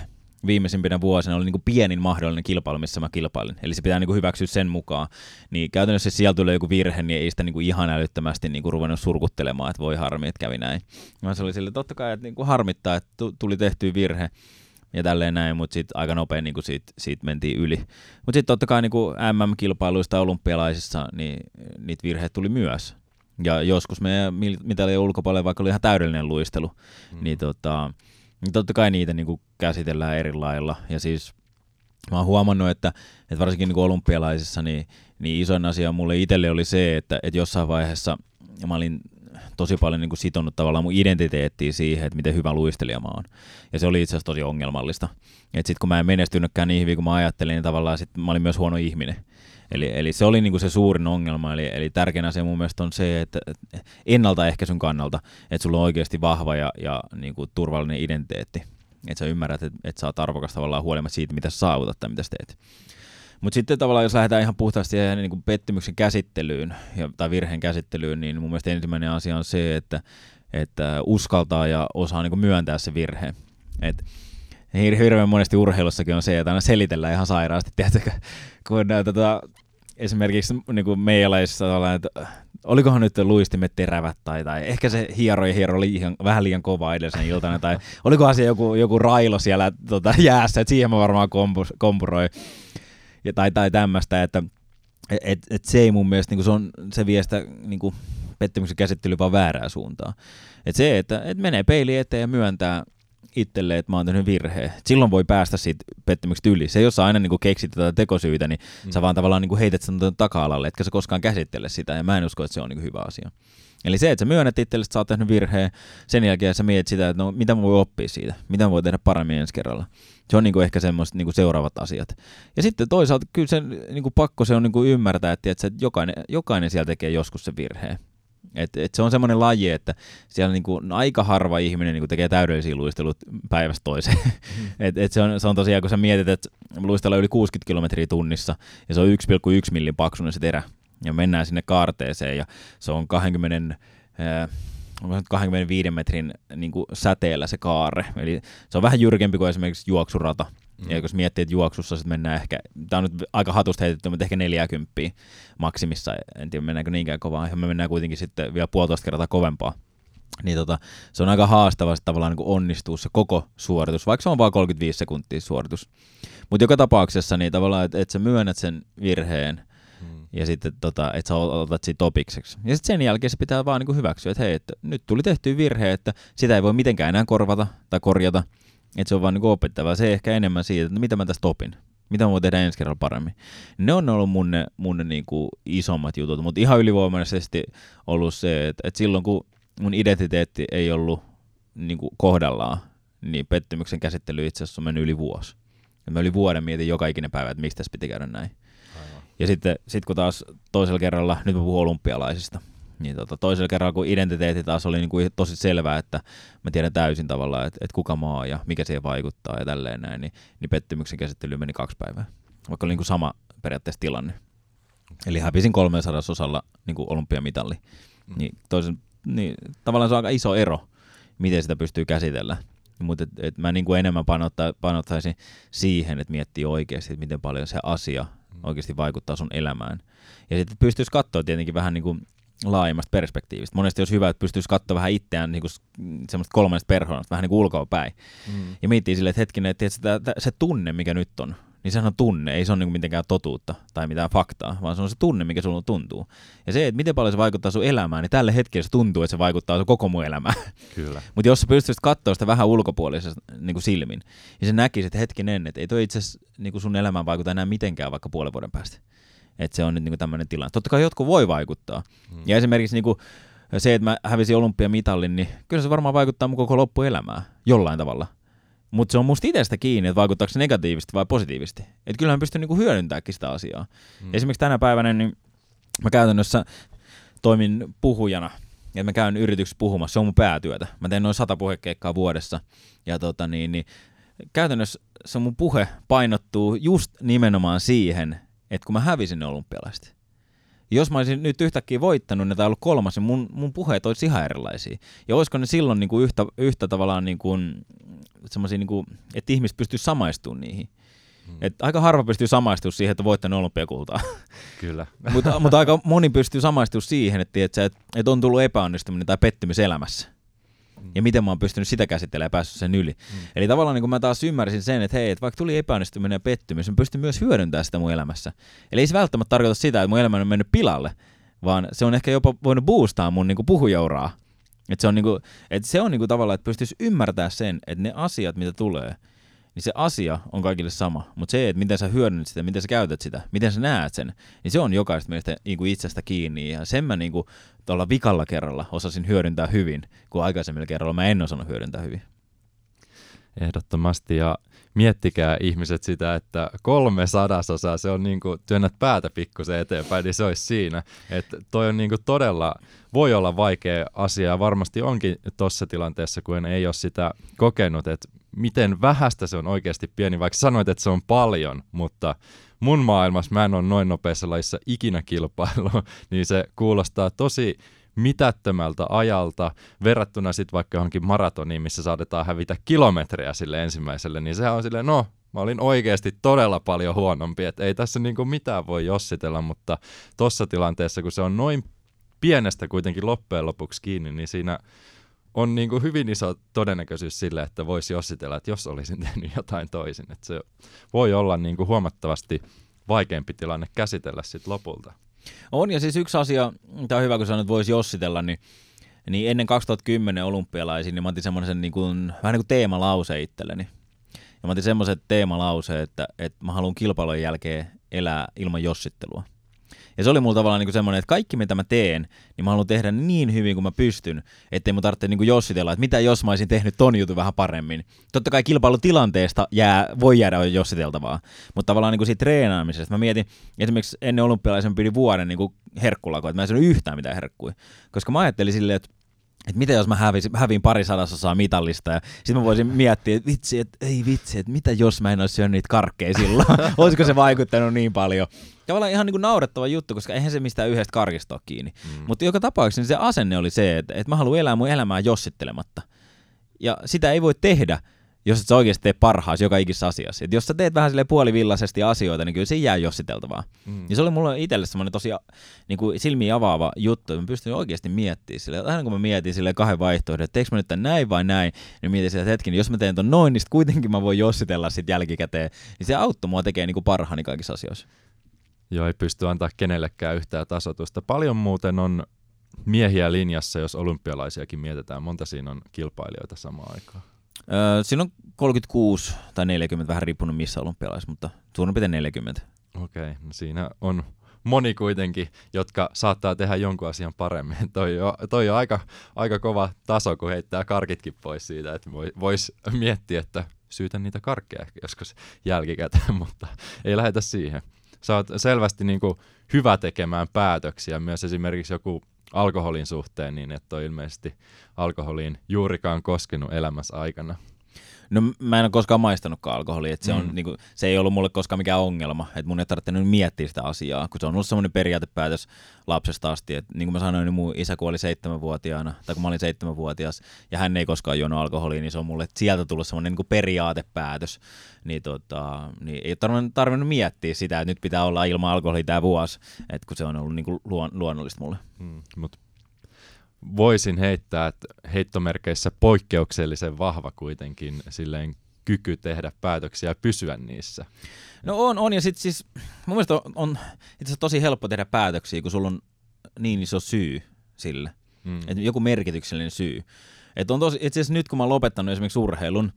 Speaker 2: viimeisimpinä vuosina oli niin kuin pienin mahdollinen kilpailu, missä mä kilpailin. Eli se pitää niin kuin hyväksyä sen mukaan. Niin käytännössä jos sieltä tulee joku virhe, niin ei sitä niin kuin ihan älyttömästi niin kuin ruvennut surkuttelemaan, että voi harmi, että kävi näin. Mä se oli sille, totta kai, että niin kuin harmittaa, että tuli tehty virhe ja tälleen näin, mutta sitten aika nopein niin siitä, siitä mentiin yli. Mutta sitten totta kai niin kuin MM-kilpailuista olympialaisissa, niin niitä virheitä tuli myös. Ja joskus meidän mitalien ulkopuolella, vaikka oli ihan täydellinen luistelu, mm. niin tota, totta kai niitä niin kuin käsitellään eri lailla. Ja siis mä oon huomannut, että, että varsinkin niin kuin olympialaisissa, niin, niin isoin asia mulle itselle oli se, että, että jossain vaiheessa mä olin tosi paljon niin kuin sitonut tavallaan mun identiteettiä siihen, että miten hyvä luistelija mä oon. Ja se oli itse asiassa tosi ongelmallista. Että sitten kun mä en menestynytkään niin hyvin kuin mä ajattelin, niin tavallaan sit mä olin myös huono ihminen. Eli, eli se oli niinku se suurin ongelma, eli, eli tärkein asia mun mielestä on se, että ennaltaehkäisyn kannalta, että sulla on oikeasti vahva ja, ja niinku turvallinen identiteetti. Että sä ymmärrät, että, että sä oot arvokas tavallaan huolimatta siitä, mitä sä saavutat tai mitä sä teet. Mutta sitten tavallaan, jos lähdetään ihan puhtaasti niin kuin pettymyksen käsittelyyn ja, tai virheen käsittelyyn, niin mun mielestä ensimmäinen asia on se, että, että uskaltaa ja osaa niin kuin myöntää se virhe. Et hirveän monesti urheilussakin on se, että aina selitellään ihan sairaasti, <laughs> tiedätkö, kun tota, esimerkiksi niin kuin meilaisissa että olikohan nyt luistimet terävät tai, tai ehkä se hiero ja hiero oli ihan, vähän liian kova edellisen iltana tai oliko asia joku, joku railo siellä tota, jäässä, että siihen mä varmaan kompus, kompuroin ja, tai, tai tämmöistä, että et, et se ei mun mielestä, niin se, on, se vie sitä niin kuin, pettymyksen käsittely vaan väärää suuntaan. Et se, että et menee peili eteen ja myöntää itselle, että mä oon tehnyt virheen. Silloin voi päästä siitä pettymyksestä yli. Se, jos sä aina niin keksit tätä tekosyitä, niin mm. sä vaan tavallaan niin heität sen taka-alalle, etkä sä koskaan käsittele sitä, ja mä en usko, että se on niin hyvä asia. Eli se, että sä myönnät itselle, että sä oot tehnyt virheen, sen jälkeen sä mietit sitä, että no, mitä mä voin oppia siitä, mitä mä voin tehdä paremmin ensi kerralla. Se on niin kuin ehkä semmoiset niin kuin seuraavat asiat. Ja sitten toisaalta kyllä sen niin kuin pakko se on niin kuin ymmärtää, että, että jokainen, jokainen siellä tekee joskus se virheen. Et, et se on semmoinen laji, että siellä niinku, aika harva ihminen niinku tekee täydellisiä luistelut päivästä toiseen. Mm. <laughs> et, et se, on, se on tosiaan, kun sä mietit, että luistella yli 60 kilometriä tunnissa ja se on 1,1 millin paksuinen se terä ja mennään sinne kaarteeseen ja se on 20 äh, 25 metrin niin kuin säteellä se kaare. Eli se on vähän jyrkempi kuin esimerkiksi juoksurata. Mm. Ja jos miettii, että juoksussa sitten mennään ehkä, tämä on nyt aika hatusta heitetty, mutta ehkä 40 maksimissa, en tiedä mennäänkö niinkään kovaa, ja me mennään kuitenkin sitten vielä puolitoista kertaa kovempaa. Niin tota, se on aika haastava tavallaan niin onnistuu se koko suoritus, vaikka se on vain 35 sekuntia suoritus. Mutta joka tapauksessa niin tavallaan, että et sä myönnät sen virheen, hmm. ja sitten tota, että sä otat siitä topikseksi. Ja sitten sen jälkeen se pitää vaan niin hyväksyä, että hei, että nyt tuli tehty virhe, että sitä ei voi mitenkään enää korvata tai korjata, että se on vaan niin opettavaa. Se ehkä enemmän siitä, että mitä mä tästä opin. Mitä mä voin tehdä ensi kerralla paremmin. Ne on ollut mun ne, mun ne niin kuin isommat jutut, mutta ihan ylivoimaisesti ollut se, että, että silloin kun mun identiteetti ei ollut niin kuin kohdallaan, niin pettymyksen käsittely itse asiassa on mennyt yli vuosi. Ja mä yli vuoden mietin joka ikinen päivä, että miksi tässä piti käydä näin. Aivan. Ja sitten sit kun taas toisella kerralla, nyt mä puhun olympialaisista, Niin tota, toisella kerralla, kun identiteetti taas oli niin kuin tosi selvää, että mä tiedän täysin tavallaan, että, että kuka maa ja mikä siihen vaikuttaa ja tälleen näin, niin, niin pettymyksen käsittely meni kaksi päivää. Vaikka oli niin kuin sama periaatteessa tilanne. Eli hävisin 300 osalla niin kuin olympiamitalli. Mm. Niin, toisen, niin, tavallaan se on aika iso ero, miten sitä pystyy käsitellä. Mutta et, et mä niin kuin enemmän panotta, panottaisin siihen, että miettii oikeasti, että miten paljon se asia mm. oikeasti vaikuttaa sun elämään. Ja sitten pystyisi katsoa tietenkin vähän niin kuin laajemmasta perspektiivistä. Monesti olisi hyvä, että pystyisi katsoa vähän itseään niin kuin semmoista kolmannesta persoonasta, vähän niin kuin ulkoa päin. Mm. Ja miettii silleen, että hetkinen, että se tunne, mikä nyt on, niin sehän on tunne, ei se ole niin mitenkään totuutta tai mitään faktaa, vaan se on se tunne, mikä sulla tuntuu. Ja se, että miten paljon se vaikuttaa sun elämään, niin tällä hetkellä se tuntuu, että se vaikuttaa sun koko mun elämään.
Speaker 1: Kyllä. <laughs>
Speaker 2: Mutta jos sä pystyisit katsoa sitä vähän ulkopuolisesta niin kuin silmin, niin se näkisi, että hetkinen, että ei toi itse asiassa niin sun elämään vaikuta enää mitenkään vaikka puolen vuoden päästä. Että se on nyt niin tämmöinen tilanne. Totta kai jotkut voi vaikuttaa. Hmm. Ja esimerkiksi niin kuin se, että mä hävisin olympiamitalin, niin kyllä se varmaan vaikuttaa mun koko loppuelämää jollain tavalla. Mutta se on musta itsestä kiinni, että vaikuttaako se negatiivisesti vai positiivisesti. Että kyllähän pystyy niinku hyödyntääkin sitä asiaa. Hmm. Esimerkiksi tänä päivänä niin mä käytännössä toimin puhujana. Ja mä käyn yrityksessä puhumassa, se on mun päätyötä. Mä teen noin sata puhekeikkaa vuodessa. Ja tota niin, niin käytännössä se mun puhe painottuu just nimenomaan siihen, että kun mä hävisin ne olympialaiset. Jos mä olisin nyt yhtäkkiä voittanut ne tai ollut kolmas, niin mun, mun puheet olisi ihan erilaisia. Ja olisiko ne silloin niin kuin yhtä, yhtä tavallaan niin kuin, semmoisia, niin kuin, että ihmiset pystyy samaistumaan niihin. Hmm. Et aika harva pystyy samaistumaan siihen, että voittanut olympiakultaa.
Speaker 1: Kyllä.
Speaker 2: mutta, mutta aika moni pystyy samaistumaan siihen, että, että, että on tullut epäonnistuminen tai pettymys elämässä. Mm. Ja miten mä oon pystynyt sitä käsittelemään ja päässyt sen yli. Mm. Eli tavallaan niin kun mä taas ymmärsin sen, että hei, että vaikka tuli epäonnistuminen ja pettymys, mä pystyn myös hyödyntämään sitä mun elämässä. Eli ei se välttämättä tarkoita sitä, että mun elämä on mennyt pilalle, vaan se on ehkä jopa voinut boostaa mun niin puhujauraa. Että se on, niin kuin, että se on niin tavallaan, että pystyisi ymmärtämään sen, että ne asiat, mitä tulee – niin se asia on kaikille sama. Mutta se, että miten sä hyödynnät sitä, miten sä käytät sitä, miten sä näet sen, niin se on jokaista meistä niin kuin itsestä kiinni. Ja sen mä niin kuin, tuolla vikalla kerralla osasin hyödyntää hyvin, kun aikaisemmilla kerralla mä en osannut hyödyntää hyvin.
Speaker 1: Ehdottomasti, ja miettikää ihmiset sitä, että kolme sadasosaa, se on niin kuin, työnnät päätä pikkusen eteenpäin, niin se olisi siinä. Että toi on niin kuin todella, voi olla vaikea asia, ja varmasti onkin tuossa tilanteessa, kun ei ole sitä kokenut, että miten vähästä se on oikeasti pieni, vaikka sanoit, että se on paljon, mutta mun maailmassa mä en ole noin nopeassa lajissa ikinä kilpailu, <laughs> niin se kuulostaa tosi mitättömältä ajalta verrattuna sitten vaikka johonkin maratoniin, missä saadetaan hävitä kilometrejä sille ensimmäiselle, niin sehän on silleen, no, mä olin oikeasti todella paljon huonompi, että ei tässä niinku mitään voi jossitella, mutta tuossa tilanteessa, kun se on noin pienestä kuitenkin loppujen lopuksi kiinni, niin siinä on niin kuin hyvin iso todennäköisyys sille, että voisi jossitella, että jos olisin <laughs> tehnyt jotain toisin. Että se voi olla niin kuin huomattavasti vaikeampi tilanne käsitellä sitten lopulta.
Speaker 2: On, ja siis yksi asia, tämä on hyvä, kun sanoit, että voisi jossitella, niin, niin ennen 2010 olympialaisiin, niin mä otin semmoisen niin kuin, vähän niin kuin teemalause itselleni. Ja mä otin semmoisen teemalause, että, että mä haluan kilpailun jälkeen elää ilman jossittelua. Ja se oli mulla tavallaan niin semmoinen, että kaikki mitä mä teen, niin mä haluan tehdä niin hyvin kuin mä pystyn, ettei mun tarvitse niin jossitella, että mitä jos mä olisin tehnyt ton jutun vähän paremmin. Totta kai kilpailutilanteesta jää, voi jäädä jossiteltavaa, mutta tavallaan niin siitä treenaamisesta. Mä mietin, esimerkiksi ennen olympialaisen pidin vuoden niin herkkulakoa, että mä en syönyt yhtään mitään herkkuja. Koska mä ajattelin silleen, että että mitä jos mä hävisin, hävin pari sadasosaa mitallista ja sitten mä voisin miettiä, että vitsi, että ei vitsi, että mitä jos mä en olisi syönyt niitä karkkeja silloin. <laughs> Olisiko se vaikuttanut niin paljon? Tavallaan ihan niin kuin naurettava juttu, koska eihän se mistään yhdestä karkista ole kiinni. Mm. Mutta joka tapauksessa niin se asenne oli se, että, että mä haluan elää mun elämää jossittelematta. Ja sitä ei voi tehdä, jos et sä oikeasti tee parhaas joka ikisessä asiassa. Et jos sä teet vähän sille puolivillaisesti asioita, niin kyllä se jää jossiteltavaa. Mm. Ja se oli mulle itselle semmoinen tosi niin kuin silmiin avaava juttu, että mä pystyn oikeasti miettimään sille. Aina kun mä mietin sille kahden vaihtoehdon, että teekö mä nyt näin vai näin, niin mietin että hetken, jos mä teen ton noin, niin kuitenkin mä voin jossitella sit jälkikäteen. Niin se auttoi mua tekee niin kuin parhaani kaikissa asioissa.
Speaker 1: Joo, ei pysty antaa kenellekään yhtään tasotusta. Paljon muuten on miehiä linjassa, jos olympialaisiakin mietitään. Monta siinä on kilpailijoita samaan aikaan?
Speaker 2: Öö, siinä on 36 tai 40, vähän riippunut missä olympialais, mutta suurin piirtein 40.
Speaker 1: Okei, okay, no siinä on moni kuitenkin, jotka saattaa tehdä jonkun asian paremmin. <laughs> toi on, toi on aika, aika kova taso, kun heittää karkitkin pois siitä, että voisi miettiä, että syytä niitä karkkeja joskus jälkikäteen, <laughs> mutta ei lähetä siihen. Sä oot selvästi niin kuin hyvä tekemään päätöksiä, myös esimerkiksi joku alkoholin suhteen, niin et ole ilmeisesti alkoholiin juurikaan koskenut elämässä aikana.
Speaker 2: No mä en ole koskaan maistanutkaan alkoholia, että se, on,
Speaker 1: Mm.
Speaker 2: niin kuin, se ei ollut mulle koskaan mikään ongelma, että mun ei tarvitse nyt miettiä sitä asiaa, kun se on ollut semmoinen periaatepäätös lapsesta asti, että niin kuin mä sanoin, niin mun isä kuoli seitsemänvuotiaana, tai kun mä olin seitsemänvuotias, ja hän ei koskaan juonut alkoholia, niin se on mulle sieltä tullut semmoinen niin kuin periaatepäätös, niin, tota, niin ei tarvinnut, tarvinnut miettiä sitä, että nyt pitää olla ilman alkoholia tämä vuosi, että kun se on ollut niin kuin luon, luonnollista mulle.
Speaker 1: Mm, mut voisin heittää, että heittomerkeissä poikkeuksellisen vahva kuitenkin silleen kyky tehdä päätöksiä ja pysyä niissä.
Speaker 2: No on, on ja sitten siis mun mielestä on, on itse asiassa tosi helppo tehdä päätöksiä, kun sulla on niin iso syy sille.
Speaker 1: Mm.
Speaker 2: Et joku merkityksellinen syy. Et on tosi, itse asiassa nyt kun mä oon lopettanut esimerkiksi urheilun,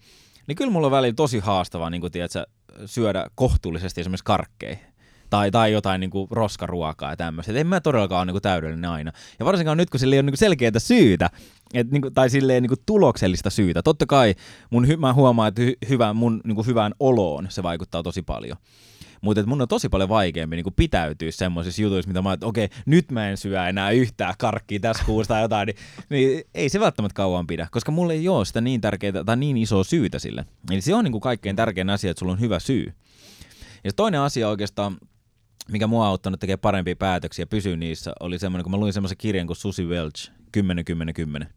Speaker 2: niin kyllä mulla on välillä tosi haastavaa niin kun, tiedätkö, syödä kohtuullisesti esimerkiksi karkkeja. Tai, tai jotain niin kuin roskaruokaa ja tämmöistä. Et en mä todellakaan ole niin kuin täydellinen aina. Ja varsinkaan nyt, kun sillä ei ole niin selkeää syytä, et, niin kuin, tai silleen niin kuin tuloksellista syytä. Totta kai mun, mä huomaan, että hy- hyvä, mun niin kuin hyvään oloon se vaikuttaa tosi paljon. Mutta mun on tosi paljon vaikeampi niin pitäytyä semmoisissa jutuissa, mitä mä että okei, nyt mä en syö enää yhtään karkkia tässä kuusta tai jotain, niin, niin ei se välttämättä kauan pidä, koska mulle ei ole sitä niin tärkeää tai niin isoa syytä sille. Eli se on niin kuin kaikkein tärkein asia, että sulla on hyvä syy. Ja toinen asia oikeastaan, mikä mua on auttanut tekemään parempia päätöksiä ja pysyä niissä, oli semmoinen, kun mä luin semmoisen kirjan kuin Susi Welch, 10 10 10.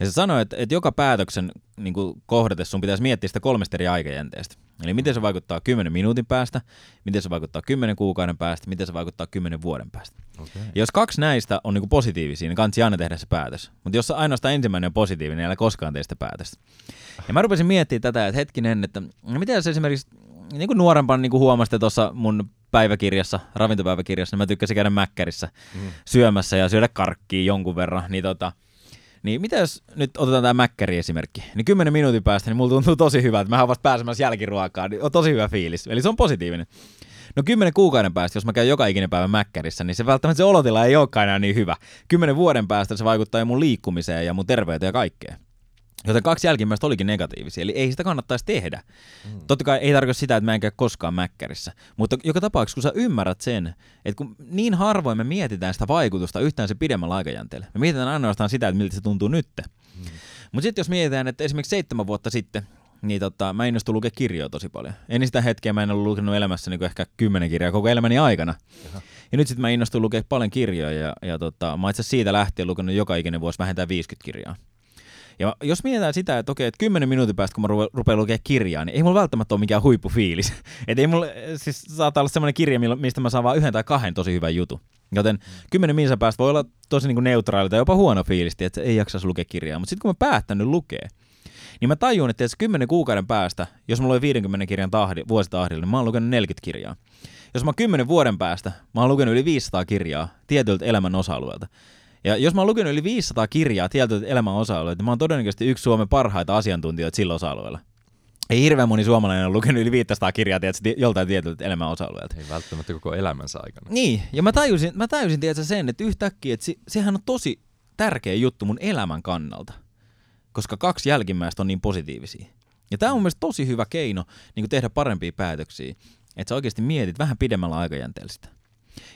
Speaker 2: Ja se sanoi, että, että joka päätöksen niin kuin kohdatessa sun pitäisi miettiä sitä kolmesta eri aikajänteestä. Eli miten se vaikuttaa 10 minuutin päästä, miten se vaikuttaa 10 kuukauden päästä, miten se vaikuttaa 10 vuoden päästä.
Speaker 1: Okay.
Speaker 2: Ja jos kaksi näistä on niin positiivisia, niin kannattaa aina tehdä se päätös. Mutta jos ainoastaan ensimmäinen on positiivinen, niin älä koskaan tee sitä päätöstä. Ja mä rupesin miettimään tätä, että hetkinen, että no miten jos esimerkiksi niin kuin nuorempana niin kuin huomasitte tuossa mun päiväkirjassa, ravintopäiväkirjassa, niin mä tykkäsin käydä mäkkärissä
Speaker 1: Mm.
Speaker 2: syömässä ja syödä karkkia jonkun verran, niin tota, niin mitä jos nyt otetaan tämä mäkkäri esimerkki, niin 10 minuutin päästä, niin mulla tuntuu tosi hyvä, että mä oon vasta pääsemässä jälkiruokaan, niin on tosi hyvä fiilis, eli se on positiivinen. No 10 kuukauden päästä, jos mä käyn joka ikinen päivä mäkkärissä, niin se välttämättä se olotila ei olekaan enää niin hyvä. 10 vuoden päästä se vaikuttaa jo mun liikkumiseen ja mun terveyteen ja kaikkeen. Joten kaksi jälkimmäistä olikin negatiivisia, eli ei sitä kannattaisi tehdä.
Speaker 1: Mm.
Speaker 2: Totta kai ei tarkoita sitä, että mä en käy koskaan mäkkärissä, mutta joka tapauksessa, kun sä ymmärrät sen, että kun niin harvoin me mietitään sitä vaikutusta yhtään se pidemmällä aikajänteellä. Me mietitään ainoastaan sitä, että miltä se tuntuu nyt.
Speaker 1: Mm.
Speaker 2: Mutta sitten jos mietitään, että esimerkiksi seitsemän vuotta sitten, niin tota, mä innostuin lukea kirjoja tosi paljon. Ennen sitä hetkeä mä en ollut lukenut elämässä niin ehkä kymmenen kirjaa koko elämäni aikana.
Speaker 1: Jaha.
Speaker 2: Ja nyt sitten mä innostuin lukea paljon kirjoja ja, ja tota, mä itse siitä lähtien lukenut joka ikinen vuosi vähintään 50 kirjaa. Ja jos mietitään sitä, että okei, että 10 minuutin päästä, kun mä rupe- rupean lukemaan kirjaa, niin ei mulla välttämättä ole mikään huippufiilis. <laughs> että ei mulla, siis saattaa olla semmoinen kirja, mistä mä saan vaan yhden tai kahden tosi hyvän jutun. Joten 10 minuutin päästä voi olla tosi niin kuin neutraali tai jopa huono fiilisti, että ei jaksaisi lukea kirjaa. Mutta sitten kun mä päättänyt lukea, niin mä tajun, että 10 kuukauden päästä, jos mulla oli 50 kirjan tahdi, vuositahdilla, niin mä oon lukenut 40 kirjaa. Jos mä oon 10 vuoden päästä, mä oon lukenut yli 500 kirjaa tietyiltä elämän osa-alueilta. Ja jos mä oon lukenut yli 500 kirjaa tietyiltä elämän osa-alueilta, niin mä oon todennäköisesti yksi Suomen parhaita asiantuntijoita sillä osa-alueella. Ei hirveän moni suomalainen ole lukenut yli 500 kirjaa tiedätkö, joltain tietyltä elämän osa-alueelta.
Speaker 1: Ei välttämättä koko elämänsä aikana.
Speaker 2: Niin, ja mä tajusin, mä tajusin tiedätkö, sen, että yhtäkkiä, että se, sehän on tosi tärkeä juttu mun elämän kannalta, koska kaksi jälkimmäistä on niin positiivisia. Ja tämä on mun mielestä tosi hyvä keino niin tehdä parempia päätöksiä, että sä oikeasti mietit vähän pidemmällä aikajänteellä sitä.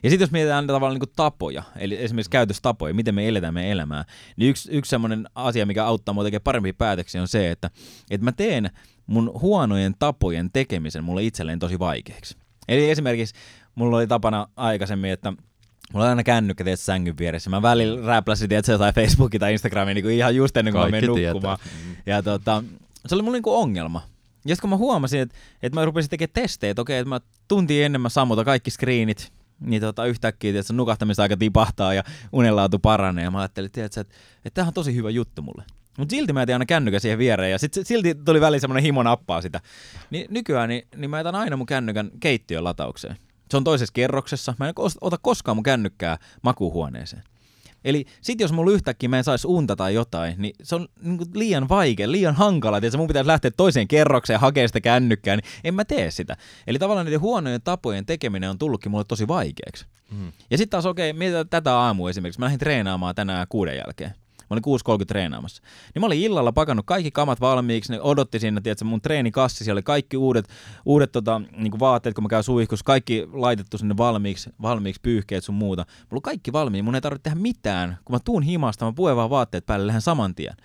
Speaker 2: Ja sitten jos mietitään tavallaan niin tapoja, eli esimerkiksi käytöstapoja, miten me eletään meidän elämää, niin yksi, yksi sellainen asia, mikä auttaa mua tekemään parempia päätöksiä, on se, että, että mä teen mun huonojen tapojen tekemisen mulle itselleen tosi vaikeaksi. Eli esimerkiksi mulla oli tapana aikaisemmin, että Mulla on aina kännykkä tietysti sängyn vieressä. Mä välillä räpläsin tietysti jotain Facebookia tai Instagramia niin kuin ihan just ennen kuin mä menen nukkumaan.
Speaker 1: Mm.
Speaker 2: Ja tota, se oli mulla niinku ongelma. Ja sitten kun mä huomasin, että, että mä rupesin tekemään testejä, että okei, että mä tunti ennen mä sammutan kaikki screenit, niin tota, yhtäkkiä tietysti, nukahtamisaika tipahtaa ja unenlaatu paranee. Ja mä ajattelin, tietysti, että, että tämä on tosi hyvä juttu mulle. Mutta silti mä jätin aina kännykän siihen viereen ja sit silti tuli väliin semmoinen himo nappaa sitä. Niin nykyään niin, niin mä jätän aina mun kännykän keittiön lataukseen. Se on toisessa kerroksessa. Mä en ota koskaan mun kännykkää makuuhuoneeseen. Eli sit jos mulla yhtäkkiä mä en saisi unta tai jotain, niin se on niinku liian vaikea, liian hankala, että mun pitäisi lähteä toiseen kerrokseen ja hakea sitä kännykkää, niin en mä tee sitä. Eli tavallaan niiden huonojen tapojen tekeminen on tullutkin mulle tosi vaikeaksi.
Speaker 1: Mm.
Speaker 2: Ja sitten taas okei, mietitään tätä aamua esimerkiksi. Mä lähdin treenaamaan tänään kuuden jälkeen. Mä olin 6.30 treenaamassa. Niin mä olin illalla pakannut kaikki kamat valmiiksi, ne odotti siinä, tiedätkö, mun treenikassi, siellä oli kaikki uudet, uudet tota, niin vaatteet, kun mä käyn suihkussa, kaikki laitettu sinne valmiiksi, valmiiksi pyyhkeet sun muuta. Mulla on kaikki valmiin, mun ei tarvitse tehdä mitään. Kun mä tuun himasta, mä puen vaan vaatteet päälle lähden saman tien.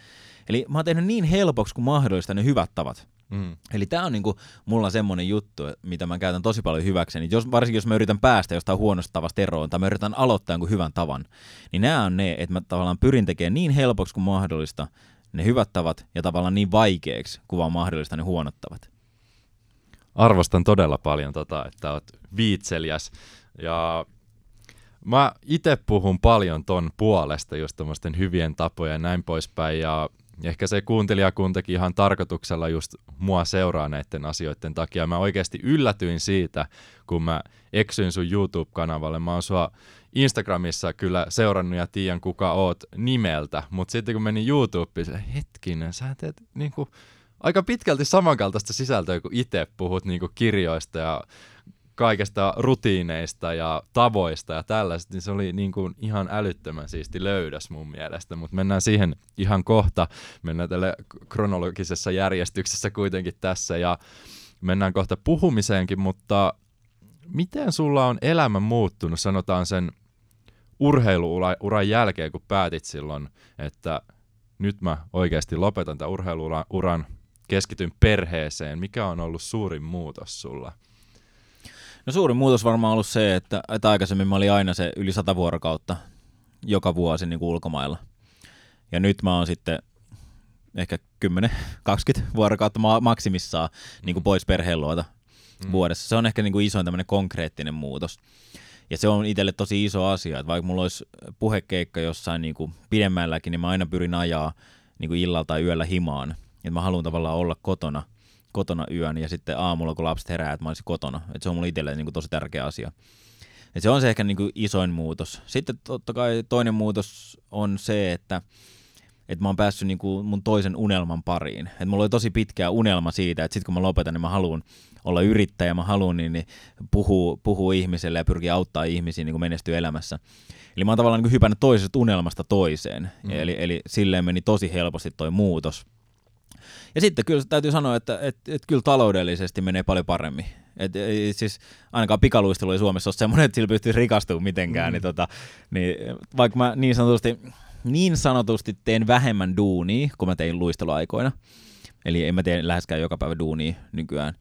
Speaker 2: Eli mä oon tehnyt niin helpoksi kuin mahdollista ne hyvät tavat. Mm. Eli tämä on niinku mulla semmoinen juttu, mitä mä käytän tosi paljon hyväkseni. Jos, varsinkin jos mä yritän päästä jostain huonosta tavasta eroon tai mä yritän aloittaa jonkun hyvän tavan, niin nämä on ne, että mä tavallaan pyrin tekemään niin helpoksi kuin mahdollista ne hyvät tavat ja tavallaan niin vaikeaksi kuin vaan mahdollista ne huonot tavat.
Speaker 1: Arvostan todella paljon tota, että oot viitseliäs ja mä itse puhun paljon ton puolesta just hyvien tapojen ja näin poispäin ja ehkä se kuuntelijakuntakin ihan tarkoituksella just mua seuraa näiden asioiden takia. Mä oikeasti yllätyin siitä, kun mä eksyin sun YouTube-kanavalle. Mä oon sua Instagramissa kyllä seurannut ja tiedän kuka oot nimeltä, mutta sitten kun menin YouTubeen, hetkinen, sä teet niinku aika pitkälti samankaltaista sisältöä kuin itse puhut niinku kirjoista ja kaikesta rutiineista ja tavoista ja tällaista, niin se oli niin kuin ihan älyttömän siisti löydös mun mielestä, mutta mennään siihen ihan kohta, mennään tälle kronologisessa järjestyksessä kuitenkin tässä ja mennään kohta puhumiseenkin, mutta miten sulla on elämä muuttunut, sanotaan sen urheiluuran jälkeen, kun päätit silloin, että nyt mä oikeasti lopetan tämän urheiluuran, keskityn perheeseen. Mikä on ollut suurin muutos sulla?
Speaker 2: No suurin muutos varmaan ollut se, että, että aikaisemmin mä olin aina se yli sata vuorokautta joka vuosi niin kuin ulkomailla. Ja nyt mä oon sitten ehkä 10-20 vuorokautta maksimissaan niin kuin pois perheen luota mm. vuodessa. Se on ehkä niin kuin isoin tämmöinen konkreettinen muutos. Ja se on itselle tosi iso asia, että vaikka mulla olisi puhekeikka jossain niin kuin pidemmälläkin, niin mä aina pyrin ajaa niin kuin illalla tai yöllä himaan. Että mä haluan tavallaan olla kotona – kotona yön ja sitten aamulla, kun lapset herää, että mä olisin kotona. Et se on mulle itselle niin tosi tärkeä asia. Et se on se ehkä niin kuin isoin muutos. Sitten totta kai toinen muutos on se, että että mä oon päässyt niin kuin mun toisen unelman pariin. Et mulla oli tosi pitkä unelma siitä, että sitten kun mä lopetan, niin mä haluan olla yrittäjä, mä haluan niin, niin puhua, puhua ihmiselle ja pyrkiä auttaa ihmisiä niin menestyä elämässä. Eli mä oon tavallaan niin hypännyt toisesta unelmasta toiseen. Mm. Eli, eli silleen meni tosi helposti toi muutos. Ja sitten kyllä täytyy sanoa, että et, et kyllä taloudellisesti menee paljon paremmin. Et, et, siis ainakaan pikaluistelu ei Suomessa ole semmoinen, että sillä pystyy rikastumaan mitenkään. Mm. Niin, tota, niin, vaikka mä niin sanotusti, niin sanotusti teen vähemmän duunia, kun mä tein luisteluaikoina, eli en mä tee läheskään joka päivä duunia nykyään,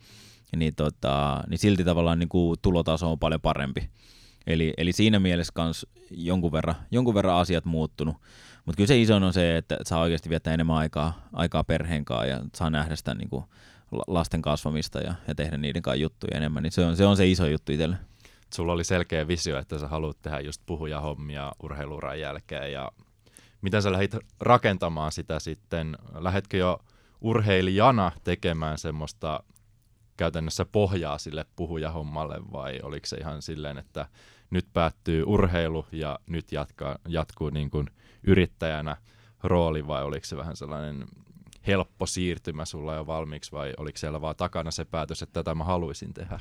Speaker 2: niin, tota, niin silti tavallaan niin kuin tulotaso on paljon parempi. Eli, eli siinä mielessä kans jonkun verran, jonkun verran asiat muuttunut. Mutta kyllä se iso on se, että saa oikeasti viettää enemmän aikaa, aikaa perheen kanssa ja saa nähdä sitä niin kuin lasten kasvamista ja, ja tehdä niiden kanssa juttuja enemmän. Niin se, on, se on se iso juttu itselle.
Speaker 1: Sulla oli selkeä visio, että sä haluat tehdä just puhujahommia urheiluuran jälkeen ja miten sä lähdit rakentamaan sitä sitten? Lähdetkö jo urheilijana tekemään semmoista käytännössä pohjaa sille puhujahommalle vai oliko se ihan silleen, että nyt päättyy urheilu ja nyt jatkaa, jatkuu niin kuin yrittäjänä rooli vai oliko se vähän sellainen helppo siirtymä sulla jo valmiiksi vai oliko siellä vaan takana se päätös, että tätä mä haluaisin tehdä?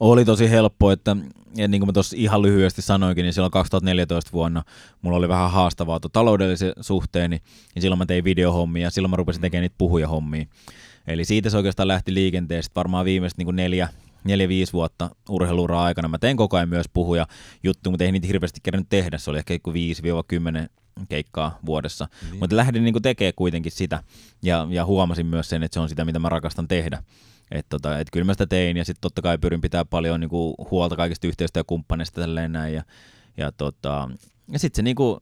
Speaker 2: Oli tosi helppo, että ja niin kuin mä tuossa ihan lyhyesti sanoinkin, niin silloin 2014 vuonna mulla oli vähän haastavaa taloudellisen suhteen, niin silloin mä tein videohommia ja silloin mä rupesin tekemään niitä puhujahommia. Eli siitä se oikeastaan lähti liikenteestä varmaan viimeiset niin neljä, neljä-viisi vuotta urheiluuraa aikana. Mä tein koko ajan myös puhuja juttu, mutta ei niitä hirveästi kerännyt tehdä. Se oli ehkä 5-10 keikkaa vuodessa. Niin. Mutta lähdin niin tekemään kuitenkin sitä ja, ja huomasin myös sen, että se on sitä, mitä mä rakastan tehdä. Että tota, et kyllä mä sitä tein ja sitten totta kai pyrin pitää paljon niin kuin, huolta kaikista yhteistyökumppaneista tälleen näin. Ja, ja, tota, ja sitten se niin kuin,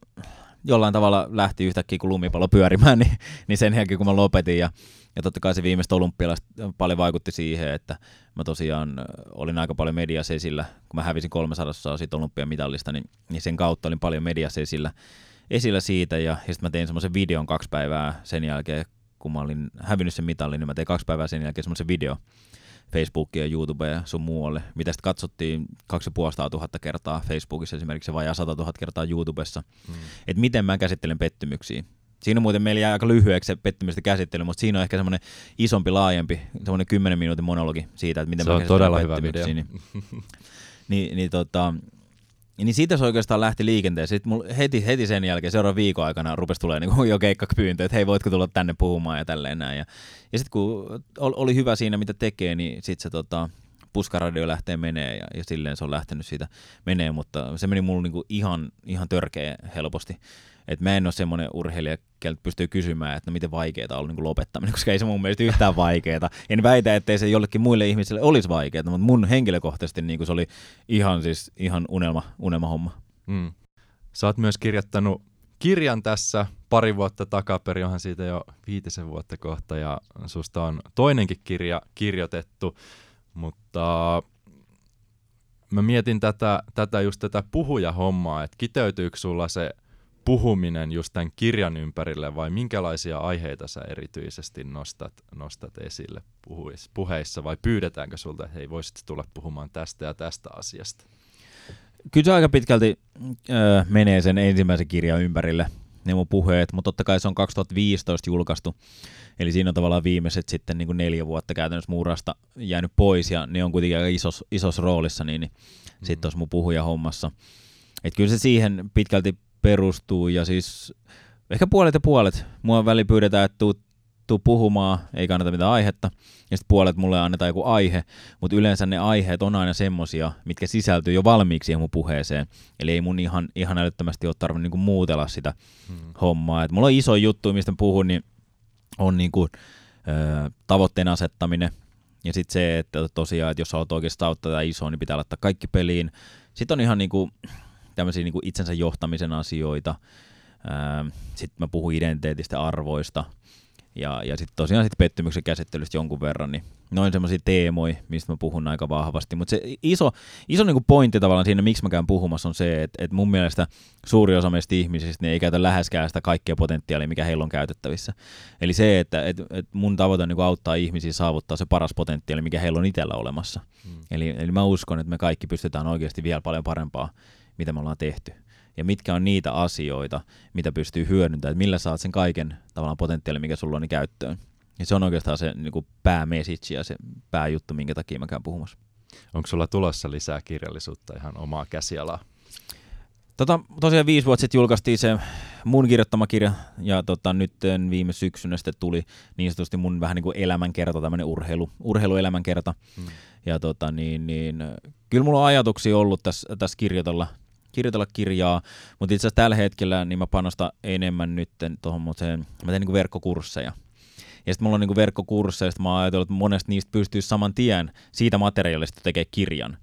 Speaker 2: jollain tavalla lähti yhtäkkiä kun lumipallo pyörimään, <laughs> niin, niin sen jälkeen kun mä lopetin ja, ja totta kai se viimeistä olympialasta paljon vaikutti siihen, että mä tosiaan olin aika paljon mediassa esillä, kun mä hävisin 300 siitä olympiamitalista, niin, niin sen kautta olin paljon mediassa esillä, esillä siitä ja, ja sitten mä tein semmoisen videon kaksi päivää sen jälkeen, kun mä olin hävinnyt sen mitallin, niin mä tein kaksi päivää sen jälkeen semmoisen video Facebookia ja YouTubea ja sun muualle, mitä sitten katsottiin 2500 kertaa Facebookissa esimerkiksi vai 100 000 kertaa YouTubessa, mm. että miten mä käsittelen pettymyksiä. Siinä on muuten meillä jää aika lyhyeksi se pettymysten käsittely, mutta siinä on ehkä semmoinen isompi, laajempi, semmoinen 10 minuutin monologi siitä, että miten
Speaker 1: se
Speaker 2: mä
Speaker 1: on todella hyvä video.
Speaker 2: Niin, <laughs> niin, niin, tota, niin siitä se oikeastaan lähti liikenteeseen. Sitten heti, heti sen jälkeen, seuraavan viikon aikana rupesi tulee niin jo keikkapyyntö, että hei, voitko tulla tänne puhumaan ja tälleen näin. Ja, ja sitten kun oli hyvä siinä, mitä tekee, niin sitten se tota, puskaradio lähtee menee ja, ja silleen se on lähtenyt siitä menee, mutta se meni mulla niinku ihan, ihan törkeä helposti. Et mä en ole semmoinen urheilija, keltä pystyy kysymään, että no miten vaikeaa on niin lopettaminen, koska ei se mun mielestä yhtään vaikeaa. En väitä, ettei se jollekin muille ihmisille olisi vaikeaa, mutta mun henkilökohtaisesti niin se oli ihan, siis, ihan unelma, unelmahomma. Mm.
Speaker 1: Sä oot myös kirjoittanut kirjan tässä pari vuotta takaperin, onhan siitä jo viitisen vuotta kohta, ja susta on toinenkin kirja kirjoitettu, mutta mä mietin tätä, tätä just tätä puhujahommaa, että kiteytyykö sulla se puhuminen just tämän kirjan ympärille vai minkälaisia aiheita sä erityisesti nostat, nostat esille puhuis, puheissa vai pyydetäänkö sulta, että hei voisit tulla puhumaan tästä ja tästä asiasta?
Speaker 2: Kyllä se aika pitkälti öö, menee sen ensimmäisen kirjan ympärille, ne mun puheet, mutta totta kai se on 2015 julkaistu, eli siinä on tavallaan viimeiset sitten niin kuin neljä vuotta käytännössä muurasta jäänyt pois, ja ne on kuitenkin aika isos, isos roolissa, niin, niin mm. sitten tuossa mun puhujahommassa. Että kyllä se siihen pitkälti perustuu ja siis ehkä puolet ja puolet. Mua väli pyydetään, että tuu, tuu puhumaan, ei kannata mitään aihetta, ja sitten puolet mulle annetaan joku aihe, mutta yleensä ne aiheet on aina semmosia, mitkä sisältyy jo valmiiksi siihen mun puheeseen. Eli ei mun ihan, ihan älyttömästi ole tarvinnut niinku muutella sitä hmm. hommaa. Et mulla on iso juttu, mistä puhun, niin on niinku, ö, tavoitteen asettaminen, ja sitten se, että tosiaan, että jos haluat oikeastaan auttaa tätä isoa, niin pitää laittaa kaikki peliin. Sitten on ihan niinku, tämmöisiä niin kuin itsensä johtamisen asioita. Sitten mä puhun identiteetistä arvoista ja, ja sitten tosiaan sit pettymyksen käsittelystä jonkun verran, niin noin semmoisia teemoja, mistä mä puhun aika vahvasti. Mutta se iso, iso niinku pointti tavallaan siinä, miksi mä käyn puhumassa, on se, että, että mun mielestä suuri osa meistä ihmisistä niin ei käytä läheskään sitä kaikkea potentiaalia, mikä heillä on käytettävissä. Eli se, että, että, että mun tavoite on niinku auttaa ihmisiä saavuttaa se paras potentiaali, mikä heillä on itsellä olemassa. Hmm. Eli, eli mä uskon, että me kaikki pystytään oikeasti vielä paljon parempaa mitä me ollaan tehty. Ja mitkä on niitä asioita, mitä pystyy hyödyntämään, että millä saat sen kaiken tavallaan potentiaalin, mikä sulla on, niin käyttöön. Ja se on oikeastaan se niin kuin päämessage ja se pääjuttu, minkä takia mä käyn puhumassa.
Speaker 1: Onko sulla tulossa lisää kirjallisuutta ihan omaa käsialaa?
Speaker 2: Tota, tosiaan viisi vuotta sitten julkaistiin se mun kirjoittama kirja, ja tota, nyt viime syksynä sitten tuli niin sanotusti mun vähän niin kuin elämänkerta, tämmöinen urheilu, urheiluelämänkerta. Hmm. Ja tota, niin, niin, kyllä mulla on ajatuksia ollut tässä, tässä kirjoitella, kirjoitella kirjaa, mutta itse asiassa tällä hetkellä niin mä panostan enemmän nyt tuohon, mä teen niin verkkokursseja. Ja sitten mulla on niin verkkokursseja, ja mä oon ajatellut, että monesti niistä pystyy saman tien siitä materiaalista tekemään kirjan.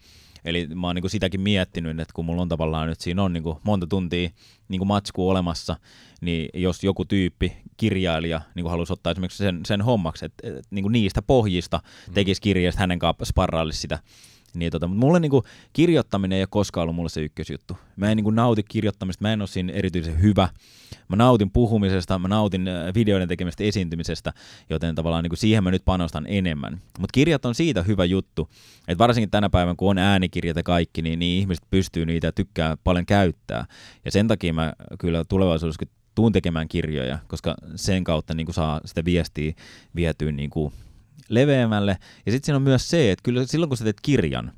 Speaker 2: Eli mä oon niin sitäkin miettinyt, että kun mulla on tavallaan nyt siinä on niin monta tuntia niin matskua olemassa, niin jos joku tyyppi, kirjailija, niin haluaisi ottaa esimerkiksi sen, sen hommaksi, että, että niin niistä pohjista mm. tekisi kirjasta hänen kanssa sparrailisi sitä niin tota, mutta mulle niinku kirjoittaminen ei ole koskaan ollut mulle se ykkösjuttu. Mä en niinku nauti kirjoittamista, mä en ole siinä erityisen hyvä. Mä nautin puhumisesta, mä nautin äh, videoiden tekemisestä esiintymisestä, joten tavallaan niinku siihen mä nyt panostan enemmän. Mutta kirjat on siitä hyvä juttu, että varsinkin tänä päivänä, kun on äänikirjat ja kaikki, niin, niin ihmiset pystyy niitä tykkää paljon käyttää. Ja sen takia mä kyllä tulevaisuudessa tuun tekemään kirjoja, koska sen kautta niin kuin saa sitä viestiä vietyä niin kuin leveämmälle. Ja sitten siinä on myös se, että kyllä silloin kun sä teet kirjan,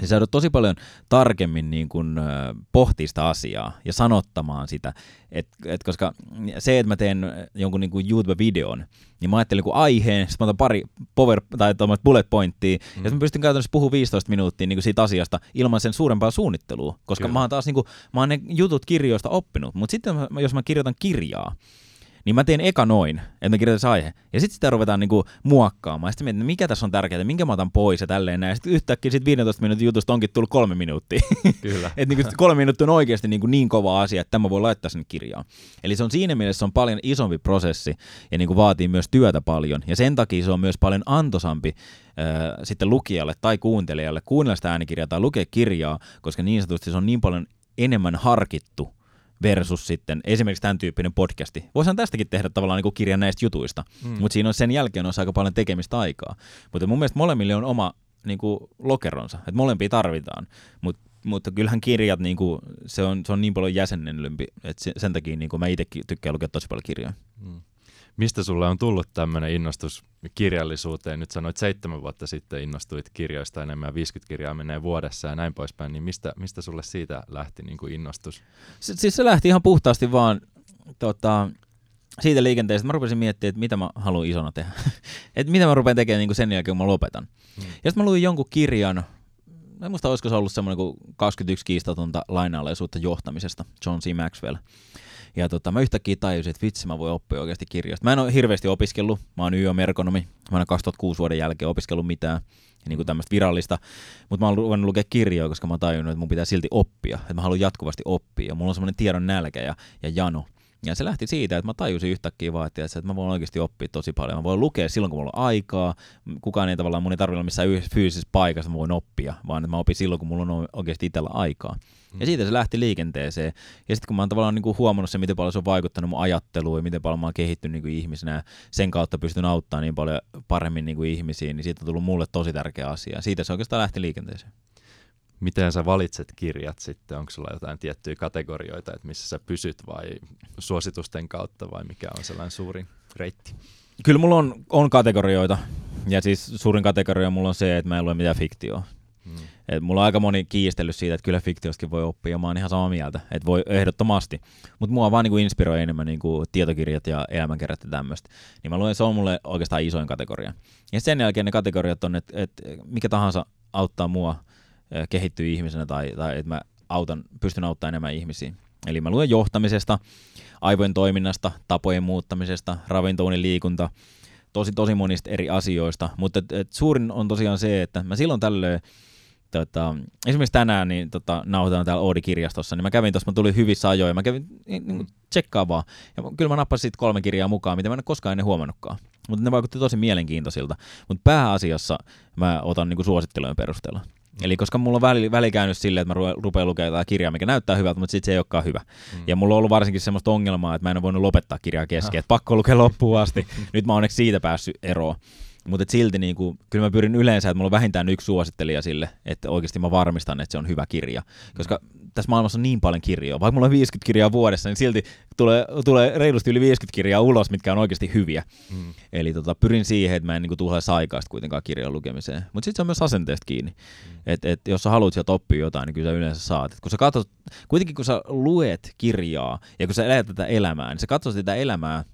Speaker 2: niin sä tosi paljon tarkemmin niin kun, pohtia sitä asiaa ja sanottamaan sitä. Et, et koska se, että mä teen jonkun niin kuin YouTube-videon, niin mä ajattelin kuin aiheen, sitten mä otan pari power, tai bullet pointtia, mm. ja mä pystyn käytännössä puhumaan 15 minuuttia niin kuin siitä asiasta ilman sen suurempaa suunnittelua. Koska Kyllä. mä oon taas niin kuin, mä oon ne jutut kirjoista oppinut. Mutta sitten jos mä kirjoitan kirjaa, niin mä teen eka noin, että mä kirjoitan aihe. Ja sitten sitä ruvetaan niinku muokkaamaan. Sitten mietin, mikä tässä on tärkeää, minkä mä otan pois ja tälleen näin. Sitten yhtäkkiä sit 15 minuutin jutusta onkin tullut kolme minuuttia. Kyllä. <laughs> että niinku kolme minuuttia on oikeasti niinku niin kova asia, että tämä voi laittaa sinne kirjaan. Eli se on siinä mielessä se on paljon isompi prosessi ja niinku vaatii myös työtä paljon. Ja sen takia se on myös paljon antosampi äh, sitten lukijalle tai kuuntelijalle kuunnella sitä äänikirjaa tai lukea kirjaa, koska niin sanotusti se on niin paljon enemmän harkittu versus sitten esimerkiksi tämän tyyppinen podcasti. Voisihan tästäkin tehdä tavallaan niin kirjan näistä jutuista, mm. mutta siinä on sen jälkeen on aika paljon tekemistä aikaa. Mutta mun mielestä molemmille on oma niin kuin, lokeronsa, että molempia tarvitaan, Mut, mutta kyllähän kirjat, niin kuin, se, on, se on niin paljon jäsennellympi, että sen takia niin kuin, mä itsekin tykkään lukea tosi paljon kirjoja. Mm.
Speaker 1: Mistä sulle on tullut tämmöinen innostus kirjallisuuteen? Nyt sanoit seitsemän vuotta sitten innostuit kirjoista enemmän, 50 kirjaa menee vuodessa ja näin poispäin, niin mistä, mistä sulle siitä lähti niin kuin innostus?
Speaker 2: Si- siis se lähti ihan puhtaasti vaan tota, siitä liikenteestä. Mä rupesin miettimään, että mitä mä haluan isona tehdä. <laughs> että mitä mä rupean tekemään niin kuin sen jälkeen, kun mä lopetan. Hmm. Ja sitten mä luin jonkun kirjan, en muista olisiko se ollut semmoinen kuin 21 kiistatonta lainalaisuutta johtamisesta, John C. Maxwell. Ja tota, mä yhtäkkiä tajusin, että vitsi, mä voin oppia oikeasti kirjoista. Mä en ole hirveästi opiskellut, mä oon YÖ-merkonomi, mä en 2006 vuoden jälkeen opiskellut mitään niin kuin tämmöistä virallista, mutta mä oon ruvennut lukea kirjoja, koska mä oon tajunnut, että mun pitää silti oppia, että mä haluan jatkuvasti oppia, ja mulla on semmoinen tiedon nälkä ja, ja jano. Ja se lähti siitä, että mä tajusin yhtäkkiä vaan, että, että mä voin oikeasti oppia tosi paljon. Mä voin lukea silloin, kun mulla on aikaa. Kukaan ei tavallaan, mun ei tarvitse olla missään fyysisessä paikassa, mä voin oppia, vaan että mä opin silloin, kun mulla on oikeasti itsellä aikaa. Mm. Ja siitä se lähti liikenteeseen. Ja sitten kun mä oon tavallaan niin kuin huomannut se, miten paljon se on vaikuttanut mun ajatteluun ja miten paljon mä oon kehittynyt niin kuin ihmisenä ja sen kautta pystyn auttamaan niin paljon paremmin niin kuin ihmisiä, niin siitä on tullut mulle tosi tärkeä asia. Siitä se oikeastaan lähti liikenteeseen.
Speaker 1: Miten sä valitset kirjat sitten? Onko sulla jotain tiettyjä kategorioita, että missä sä pysyt vai suositusten kautta vai mikä on sellainen suurin reitti?
Speaker 2: Kyllä mulla on, on kategorioita. Ja siis suurin kategoria mulla on se, että mä en lue mitään fiktioa. Hmm. Et mulla on aika moni kiistellyt siitä, että kyllä fiktiostakin voi oppia, ja mä oon ihan samaa mieltä, että voi ehdottomasti. Mutta mua vaan niinku inspiroi enemmän niinku tietokirjat ja elämänkerrat ja tämmöistä. Niin mä luen, se on mulle oikeastaan isoin kategoria. Ja sen jälkeen ne kategoriat on, että et mikä tahansa auttaa mua kehittyä ihmisenä tai, tai että mä autan, pystyn auttamaan enemmän ihmisiä. Eli mä luen johtamisesta, aivojen toiminnasta, tapojen muuttamisesta, ravintoon liikunta, tosi tosi monista eri asioista, mutta et, et suurin on tosiaan se, että mä silloin tällöin tota, esimerkiksi tänään niin, tota, nauhoitan täällä Oodi-kirjastossa, niin mä kävin tuossa, mä tulin hyvissä ajoin, ja mä kävin niin, niin tsekkaa vaan. Ja kyllä mä nappasin sitten kolme kirjaa mukaan, mitä mä en ole koskaan ennen huomannutkaan. Mutta ne vaikutti tosi mielenkiintoisilta. Mutta pääasiassa mä otan niin suosittelujen perusteella. Eli koska mulla on väli, väli käynyt silleen, että mä rupean lukemaan jotain kirjaa, mikä näyttää hyvältä, mutta sitten se ei olekaan hyvä. Mm. Ja mulla on ollut varsinkin semmoista ongelmaa, että mä en ole voinut lopettaa kirjaa kesken, <laughs> että pakko lukea loppuun asti. Nyt mä oon onneksi siitä päässyt eroon. Mutta silti niin kuin, kyllä mä pyrin yleensä, että mulla on vähintään yksi suosittelija sille, että oikeasti mä varmistan, että se on hyvä kirja. Koska tässä maailmassa on niin paljon kirjoja. Vaikka mulla on 50 kirjaa vuodessa, niin silti tulee, tulee reilusti yli 50 kirjaa ulos, mitkä on oikeasti hyviä. Mm. Eli tota, pyrin siihen, että mä en niin tuhlaisi aikaa kuitenkaan kirjan lukemiseen. Mutta sitten se on myös asenteesta kiinni. Mm. Että et, jos sä haluat sieltä oppia jotain, niin kyllä sä yleensä saat. Et kun sä katsot, kuitenkin kun sä luet kirjaa ja kun sä elät tätä elämää, niin sä katsot sitä elämää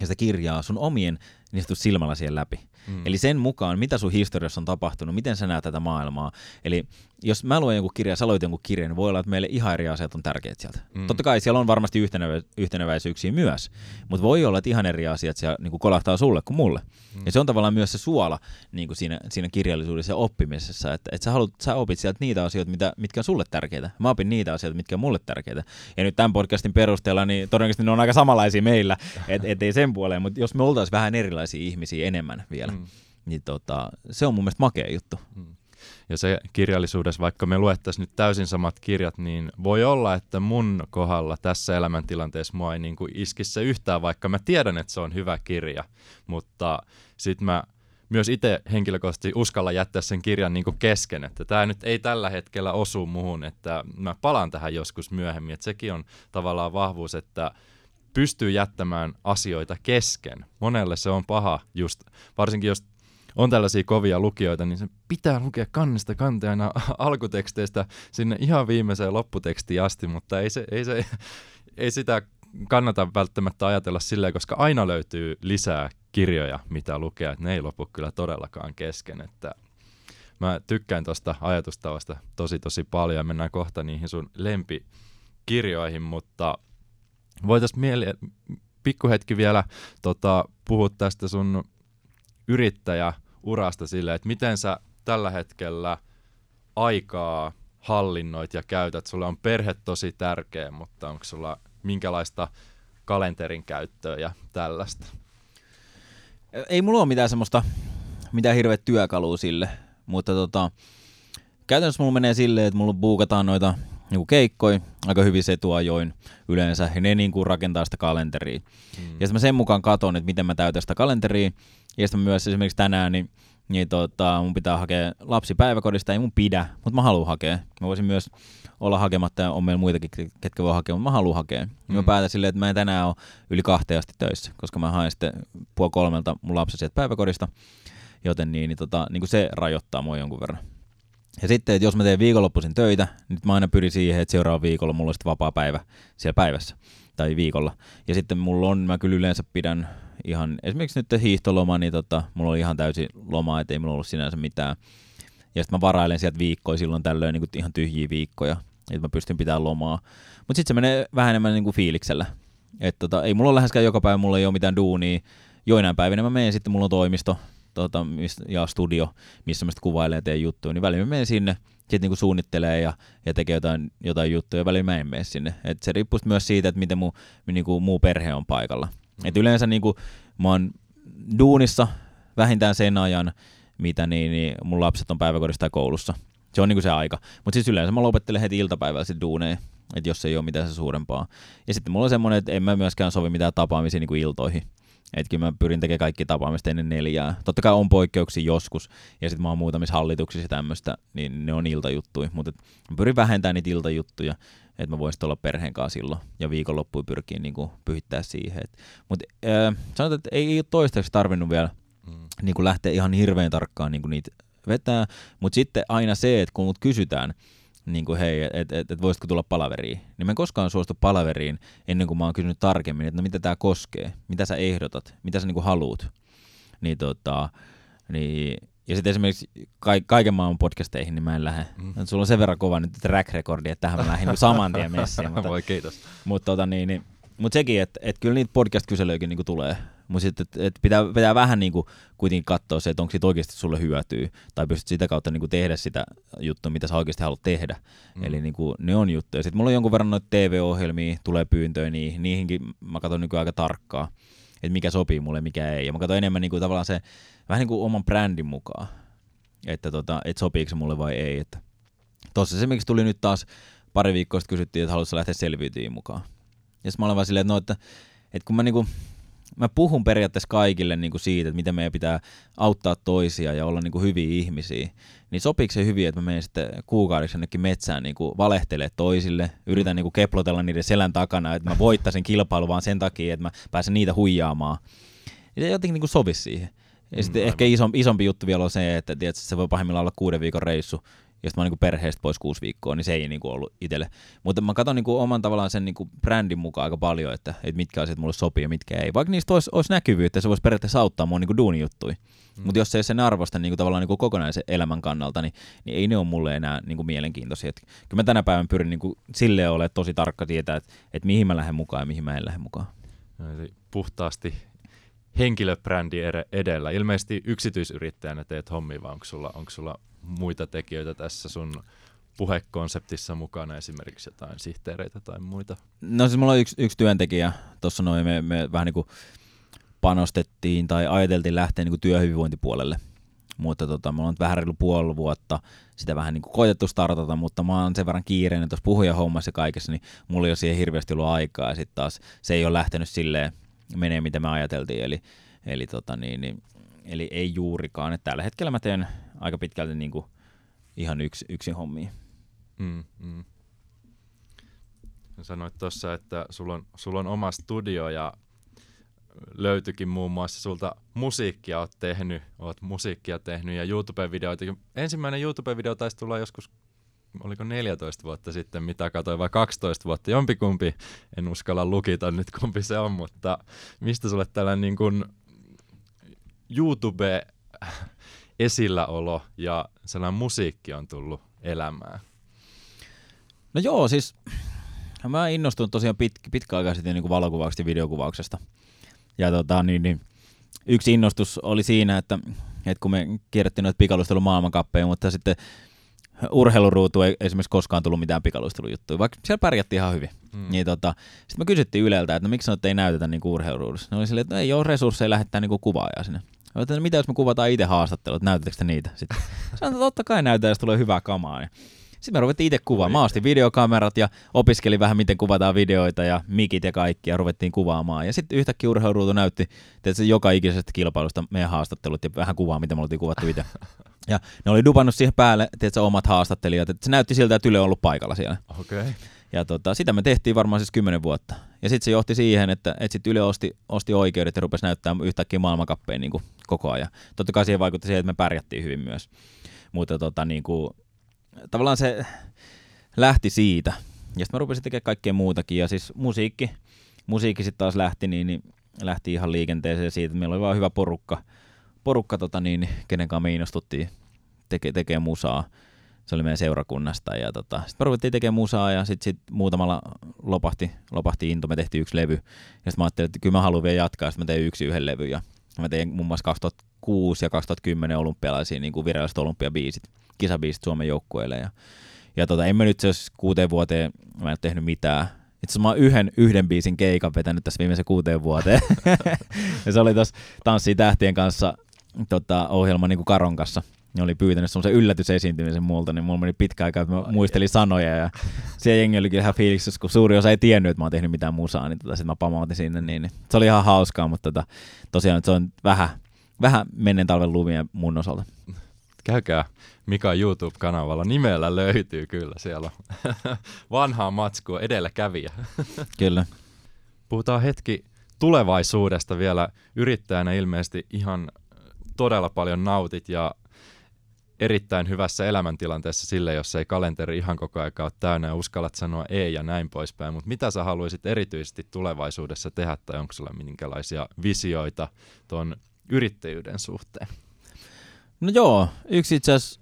Speaker 2: ja sitä kirjaa sun omien niin silmällä siihen läpi. Mm. Eli sen mukaan, mitä sun historiassa on tapahtunut, miten sä näet tätä maailmaa. Eli jos mä luen jonkun kirjan, sä luet jonkun kirjan, niin voi olla, että meille ihan eri asiat on tärkeät sieltä. Mm. Totta kai siellä on varmasti yhtenevä, yhteneväisyyksiä myös, mutta voi olla, että ihan eri asiat siellä niin kuin kolahtaa sulle kuin mulle. Mm. Ja se on tavallaan myös se suola niin kuin siinä, siinä kirjallisuudessa ja oppimisessa, että, että sä, haluat, sä opit sieltä niitä asioita, mitä, mitkä on sulle tärkeitä. Mä opin niitä asioita, mitkä on mulle tärkeitä. Ja nyt tämän podcastin perusteella, niin todennäköisesti ne on aika samanlaisia meillä, et, ettei sen puoleen, mutta jos me oltaisiin vähän erilaisia ihmisiä enemmän vielä, mm. <laughs> niin tota, se on mun mielestä makea juttu. Mm.
Speaker 1: Ja se kirjallisuudessa, vaikka me luettaisiin nyt täysin samat kirjat, niin voi olla, että mun kohdalla tässä elämäntilanteessa mua ei niin kuin iski se yhtään, vaikka mä tiedän, että se on hyvä kirja. Mutta sitten mä myös itse henkilökohtaisesti uskalla jättää sen kirjan niin kuin kesken, että tämä nyt ei tällä hetkellä osu muhun, että mä palaan tähän joskus myöhemmin, että sekin on tavallaan vahvuus, että pystyy jättämään asioita kesken. Monelle se on paha, just, varsinkin jos on tällaisia kovia lukijoita, niin se pitää lukea kannesta kanteena alkuteksteistä sinne ihan viimeiseen lopputekstiin asti, mutta ei, se, ei, se, <laughs> ei sitä kannata välttämättä ajatella silleen, koska aina löytyy lisää kirjoja, mitä lukea, että ne ei lopu kyllä todellakaan kesken, että mä tykkään tuosta ajatustavasta tosi tosi paljon ja mennään kohta niihin sun lempikirjoihin, mutta voitaisiin mieli, pikkuhetki vielä tota, puhua tästä sun yrittäjäurasta silleen, että miten sä tällä hetkellä aikaa hallinnoit ja käytät. Sulle on perhe tosi tärkeä, mutta onko sulla minkälaista kalenterin käyttöä ja tällaista?
Speaker 2: Ei mulla ole mitään semmoista, mitään hirveä työkalua sille, mutta tota, käytännössä mulla menee silleen, että mulla buukataan noita niin keikkoi aika hyvin etuajoin yleensä, ja ne niin kuin rakentaa sitä kalenteria. Mm. Ja sitten mä sen mukaan katon, että miten mä täytän sitä kalenteria, ja sitten myös esimerkiksi tänään, niin niin tota, mun pitää hakea lapsi päiväkodista, ei mun pidä, mutta mä haluan hakea. Mä voisin myös olla hakematta ja on meillä muitakin, ketkä voi hakea, mutta mä haluan hakea. Mm. Mä päätän silleen, että mä en tänään ole yli kahteen asti töissä, koska mä haen sitten puoli kolmelta mun lapsi sieltä päiväkodista, joten niin, niin, tota, niin kuin se rajoittaa mua jonkun verran. Ja sitten, että jos mä teen viikonloppuisin töitä, niin mä aina pyrin siihen, että seuraava viikolla mulla on sitten vapaa päivä siellä päivässä tai viikolla. Ja sitten mulla on, mä kyllä yleensä pidän ihan, esimerkiksi nyt hiihtoloma, niin tota, mulla oli ihan täysi loma, että ei mulla ollut sinänsä mitään. Ja sitten mä varailen sieltä viikkoja silloin tällöin niin ihan tyhjiä viikkoja, että mä pystyn pitämään lomaa. Mutta sitten se menee vähän enemmän niin kuin fiiliksellä. Et tota, ei mulla ole läheskään joka päivä, mulla ei ole mitään duunia. Joinain päivinä mä menen sitten, mulla on toimisto tota, ja studio, missä mä sitten kuvailen ja teen juttuja, niin välillä mä menen sinne, sitten niinku suunnittelee ja, ja tekee jotain, jotain juttuja, ja välillä mä en mene sinne. Et se riippuu myös siitä, että miten mu, niinku, muu perhe on paikalla. Mm. Et yleensä niinku, mä oon duunissa vähintään sen ajan, mitä niin, niin mun lapset on päiväkodissa tai koulussa. Se on niinku se aika. Mutta siis yleensä mä lopettelen heti iltapäivällä sitten duuneen, että jos ei ole mitään se suurempaa. Ja sitten mulla on semmoinen, että en mä myöskään sovi mitään tapaamisia niinku iltoihin. Että kyllä mä pyrin tekemään kaikki tapaamista ennen neljää. Totta kai on poikkeuksia joskus, ja sitten mä oon muutamissa hallituksissa tämmöistä, niin ne on iltajuttuja. Mutta mä pyrin vähentämään niitä iltajuttuja, että mä voisin olla perheen kanssa silloin, ja viikonloppuun pyrkii niin pyhittää siihen. Mutta äh, sanotaan, että ei, ei ole toistaiseksi tarvinnut vielä mm. niin lähteä ihan hirveän tarkkaan niin niitä vetää, mutta sitten aina se, että kun mut kysytään, niin kuin hei, että et, et, et voisitko tulla palaveriin, niin mä en koskaan suostu palaveriin ennen kuin mä oon kysynyt tarkemmin, että no mitä tämä koskee, mitä sä ehdotat, mitä sä niin kuin haluut. Niin, tota, niin, ja sitten esimerkiksi ka- kaiken maailman podcasteihin, niin mä en lähde. Mm. Sulla on sen verran kova nyt track recordi, että tähän mä lähdin niin saman tien messiin. <laughs>
Speaker 1: mutta, Voi kiitos.
Speaker 2: Mutta tota, niin, niin, mut sekin, että et kyllä niitä podcast-kyselyjäkin niinku tulee. Mutta sitten et, et pitää, pitää vähän niinku kuitenkin katsoa se, että onko siitä oikeasti sulle hyötyä, tai pystyt sitä kautta niinku tehdä sitä juttua, mitä sä oikeasti haluat tehdä. Mm. Eli niinku, ne on juttuja. Sitten mulla on jonkun verran noita TV-ohjelmia, tulee pyyntöjä, niin niihinkin mä katson nykyään aika tarkkaa, että mikä sopii mulle, mikä ei. Ja mä katson enemmän niinku tavallaan se, vähän niin kuin oman brändin mukaan, että tota, et sopiiko se mulle vai ei. Että tossa miksi tuli nyt taas pari viikkoa sitten kysyttiin, että haluaisitko lähteä selviytyjiin mukaan. Ja mä olen vaan silleen, että, no, että, että kun mä niinku, mä puhun periaatteessa kaikille niin kuin siitä, että miten meidän pitää auttaa toisia ja olla niin kuin hyviä ihmisiä, niin sopiiko se hyvin, että mä menen sitten kuukaudeksi jonnekin metsään niin kuin valehtelee toisille, yritän niin kuin keplotella niiden selän takana, että mä voittaisin kilpailu vaan sen takia, että mä pääsen niitä huijaamaan. Ja se jotenkin niin kuin sovi siihen. Ja mm, sitten ehkä isompi, isompi juttu vielä on se, että tiedätkö, se voi pahimmillaan olla kuuden viikon reissu, ja sitten mä oon niin perheestä pois kuusi viikkoa, niin se ei niin kuin ollut itselle. Mutta mä katson niin kuin oman tavallaan sen niin kuin brändin mukaan aika paljon, että, että mitkä asiat mulle sopii ja mitkä ei. Vaikka niistä olisi, olisi näkyvyyttä, se voisi periaatteessa auttaa mua niin duunijuttui. Mm. Mutta jos ei sen arvosta niin kuin tavallaan niin kuin kokonaisen elämän kannalta, niin, niin ei ne ole mulle enää niin kuin mielenkiintoisia. Et kyllä mä tänä päivänä pyrin niin kuin silleen olemaan tosi tarkka tietää, että, että mihin mä lähden mukaan ja mihin mä en lähde mukaan.
Speaker 1: Eli puhtaasti henkilöbrändi edellä. Ilmeisesti yksityisyrittäjänä teet hommia, vai onko sulla, onko sulla muita tekijöitä tässä sun puhekonseptissa mukana, esimerkiksi jotain sihteereitä tai muita?
Speaker 2: No siis mulla on yksi, yksi työntekijä, tuossa noin me, me vähän niin kuin panostettiin tai ajateltiin lähteä niin kuin työhyvinvointipuolelle. Mutta tota, me on vähän reilu puoli vuotta sitä vähän niin kuin koitettu startata, mutta mä oon sen verran kiireinen tuossa puhujahommassa ja kaikessa, niin mulla ei ole siihen hirveästi ollut aikaa ja sitten taas se ei ole lähtenyt silleen menee, mitä me ajateltiin. Eli, eli, tota, niin, niin, eli ei juurikaan. Et tällä hetkellä mä teen aika pitkälti niin kuin ihan yksi, yksin hommia. Mm, mm.
Speaker 1: Sanoit tuossa, että sulla on, sulla on oma studio ja löytyikin muun muassa sulta musiikkia oot tehnyt, oot musiikkia tehnyt ja YouTube-videoita. Ensimmäinen YouTube-video taisi tulla joskus oliko 14 vuotta sitten, mitä katsoin, vai 12 vuotta, jompikumpi, en uskalla lukita nyt kumpi se on, mutta mistä sulle tällainen niin kuin YouTube-esilläolo ja sellainen musiikki on tullut elämään?
Speaker 2: No joo, siis mä innostuin tosiaan pit, pitkäaikaisesti niin kuin valokuvauksesta ja videokuvauksesta. Ja tota, niin, niin, yksi innostus oli siinä, että, että kun me kierrettiin noita pikalustelun maailmankappeja, mutta sitten urheiluruutu ei esimerkiksi koskaan tullut mitään pikaluistelujuttuja, vaikka siellä pärjättiin ihan hyvin. Mm. Niin tota, sitten me kysyttiin Yleltä, että no, miksi sanoit, että ei näytetä niin urheiluruudussa. Ne oli silleen, että no, ei ole resursseja lähettää niin kuvaajaa sinne. Että mitä jos me kuvataan itse haastattelut, näytettekö te niitä? Sitten sanoin, että totta kai näytetään, jos tulee hyvää kamaa. Niin Sitten me ruvettiin itse kuvaamaan. Mä ostin videokamerat ja opiskelin vähän, miten kuvataan videoita ja mikit ja kaikki, ja ruvettiin kuvaamaan. Ja sitten yhtäkkiä urheiluruutu näytti että joka ikisestä kilpailusta meidän haastattelut ja vähän kuvaa, mitä me oltiin kuvattu itse. Ja ne oli dupannut siihen päälle, tiedätkö, omat haastattelijat, että se näytti siltä, että Yle on ollut paikalla siellä.
Speaker 1: Okei. Okay.
Speaker 2: Ja tota, sitä me tehtiin varmaan siis kymmenen vuotta. Ja sitten se johti siihen, että, että sitten Yle osti, osti oikeudet ja rupesi näyttämään yhtäkkiä maailmankappeen niin koko ajan. Totta kai siihen vaikutti siihen, että me pärjättiin hyvin myös. Mutta tota, niin kuin, tavallaan se lähti siitä. Ja sitten mä rupesin tekemään kaikkea muutakin. Ja siis musiikki, musiikki sitten taas lähti, niin, niin lähti ihan liikenteeseen siitä, että meillä oli vaan hyvä porukka, porukka tota niin, kenen kanssa me innostuttiin tekemään teke musaa se oli meidän seurakunnasta. Ja tota, sitten me ruvettiin tekemään musaa ja sitten sit muutamalla lopahti, lopahti into, me tehtiin yksi levy. Ja sitten mä ajattelin, että kyllä mä haluan vielä jatkaa, sitten mä tein yksi yhden levy. Ja mä tein muun muassa 2006 ja 2010 olympialaisia niin kuin viralliset olympiabiisit, kisabiisit Suomen joukkueelle. Ja, ja tota, en mä nyt jos kuuteen vuoteen, mä en ole tehnyt mitään. Itse asiassa mä oon yhden, yhden biisin keikan vetänyt tässä viimeisen kuuteen vuoteen. <laughs> ja se oli tuossa Tanssii tähtien kanssa tota, ohjelma niin kuin Karon kanssa ne oli pyytänyt semmoisen yllätysesiintymisen multa, niin mulla meni pitkä aika, että mä muistelin sanoja ja siellä jengi olikin ihan fiiliksissä, kun suuri osa ei tiennyt, että mä oon tehnyt mitään musaa, niin tota, sitten mä pamautin sinne, niin, niin, se oli ihan hauskaa, mutta tota, tosiaan se on vähän, vähän menneen talven lumia mun osalta.
Speaker 1: Käykää Mika YouTube-kanavalla, nimellä löytyy kyllä, siellä on <laughs> vanhaa matskua edelläkävijä. <laughs>
Speaker 2: kyllä.
Speaker 1: Puhutaan hetki tulevaisuudesta vielä. Yrittäjänä ilmeisesti ihan todella paljon nautit ja erittäin hyvässä elämäntilanteessa sille, jos ei kalenteri ihan koko ajan ole täynnä ja uskallat sanoa ei ja näin poispäin. Mutta mitä sä haluaisit erityisesti tulevaisuudessa tehdä tai onko sulla minkälaisia visioita tuon yrittäjyyden suhteen?
Speaker 2: No joo, yksi itse asiassa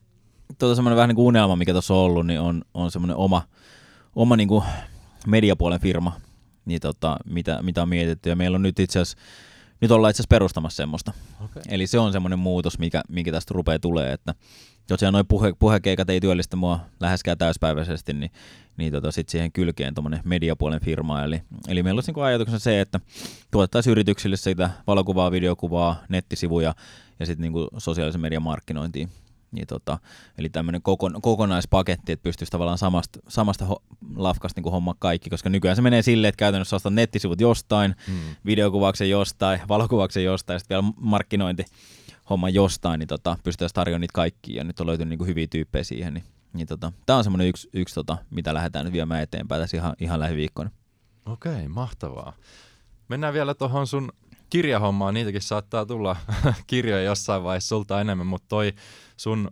Speaker 2: tuota semmoinen vähän niin kuin unelma, mikä tuossa on ollut, niin on, on semmoinen oma, oma niin kuin mediapuolen firma, niin tota, mitä, mitä on mietitty. Ja meillä on nyt itse asiassa nyt ollaan itse asiassa perustamassa semmoista. Okay. Eli se on semmoinen muutos, mikä, mikä tästä rupeaa tulee, että tosiaan noin puhe, puhekeikat ei työllistä mua läheskään täyspäiväisesti, niin, niin tota, sitten siihen kylkeen tuommoinen mediapuolen firma. Eli, eli meillä olisi niin ajatuksena se, että tuotettaisiin yrityksille sitä valokuvaa, videokuvaa, nettisivuja ja sitten niin sosiaalisen median markkinointiin niin tota, eli tämmöinen kokon, kokonaispaketti, että pystyisi tavallaan samasta, samasta ho, lafkasta niin homma kaikki, koska nykyään se menee silleen, että käytännössä ostaa nettisivut jostain, mm. videokuvauksen jostain, valokuvauksen jostain ja sitten vielä markkinointi homma jostain, niin tota, pystytään tarjoamaan niitä kaikkia ja nyt on löytynyt niin kuin hyviä tyyppejä siihen, niin, niin tota, tämä on semmoinen yksi, yksi tota, mitä lähdetään nyt viemään eteenpäin tässä ihan, ihan lähiviikkoina.
Speaker 1: Okei, mahtavaa. Mennään vielä tuohon sun kirjahommaa, niitäkin saattaa tulla <laughs> kirjoja jossain vaiheessa sulta enemmän, mutta toi sun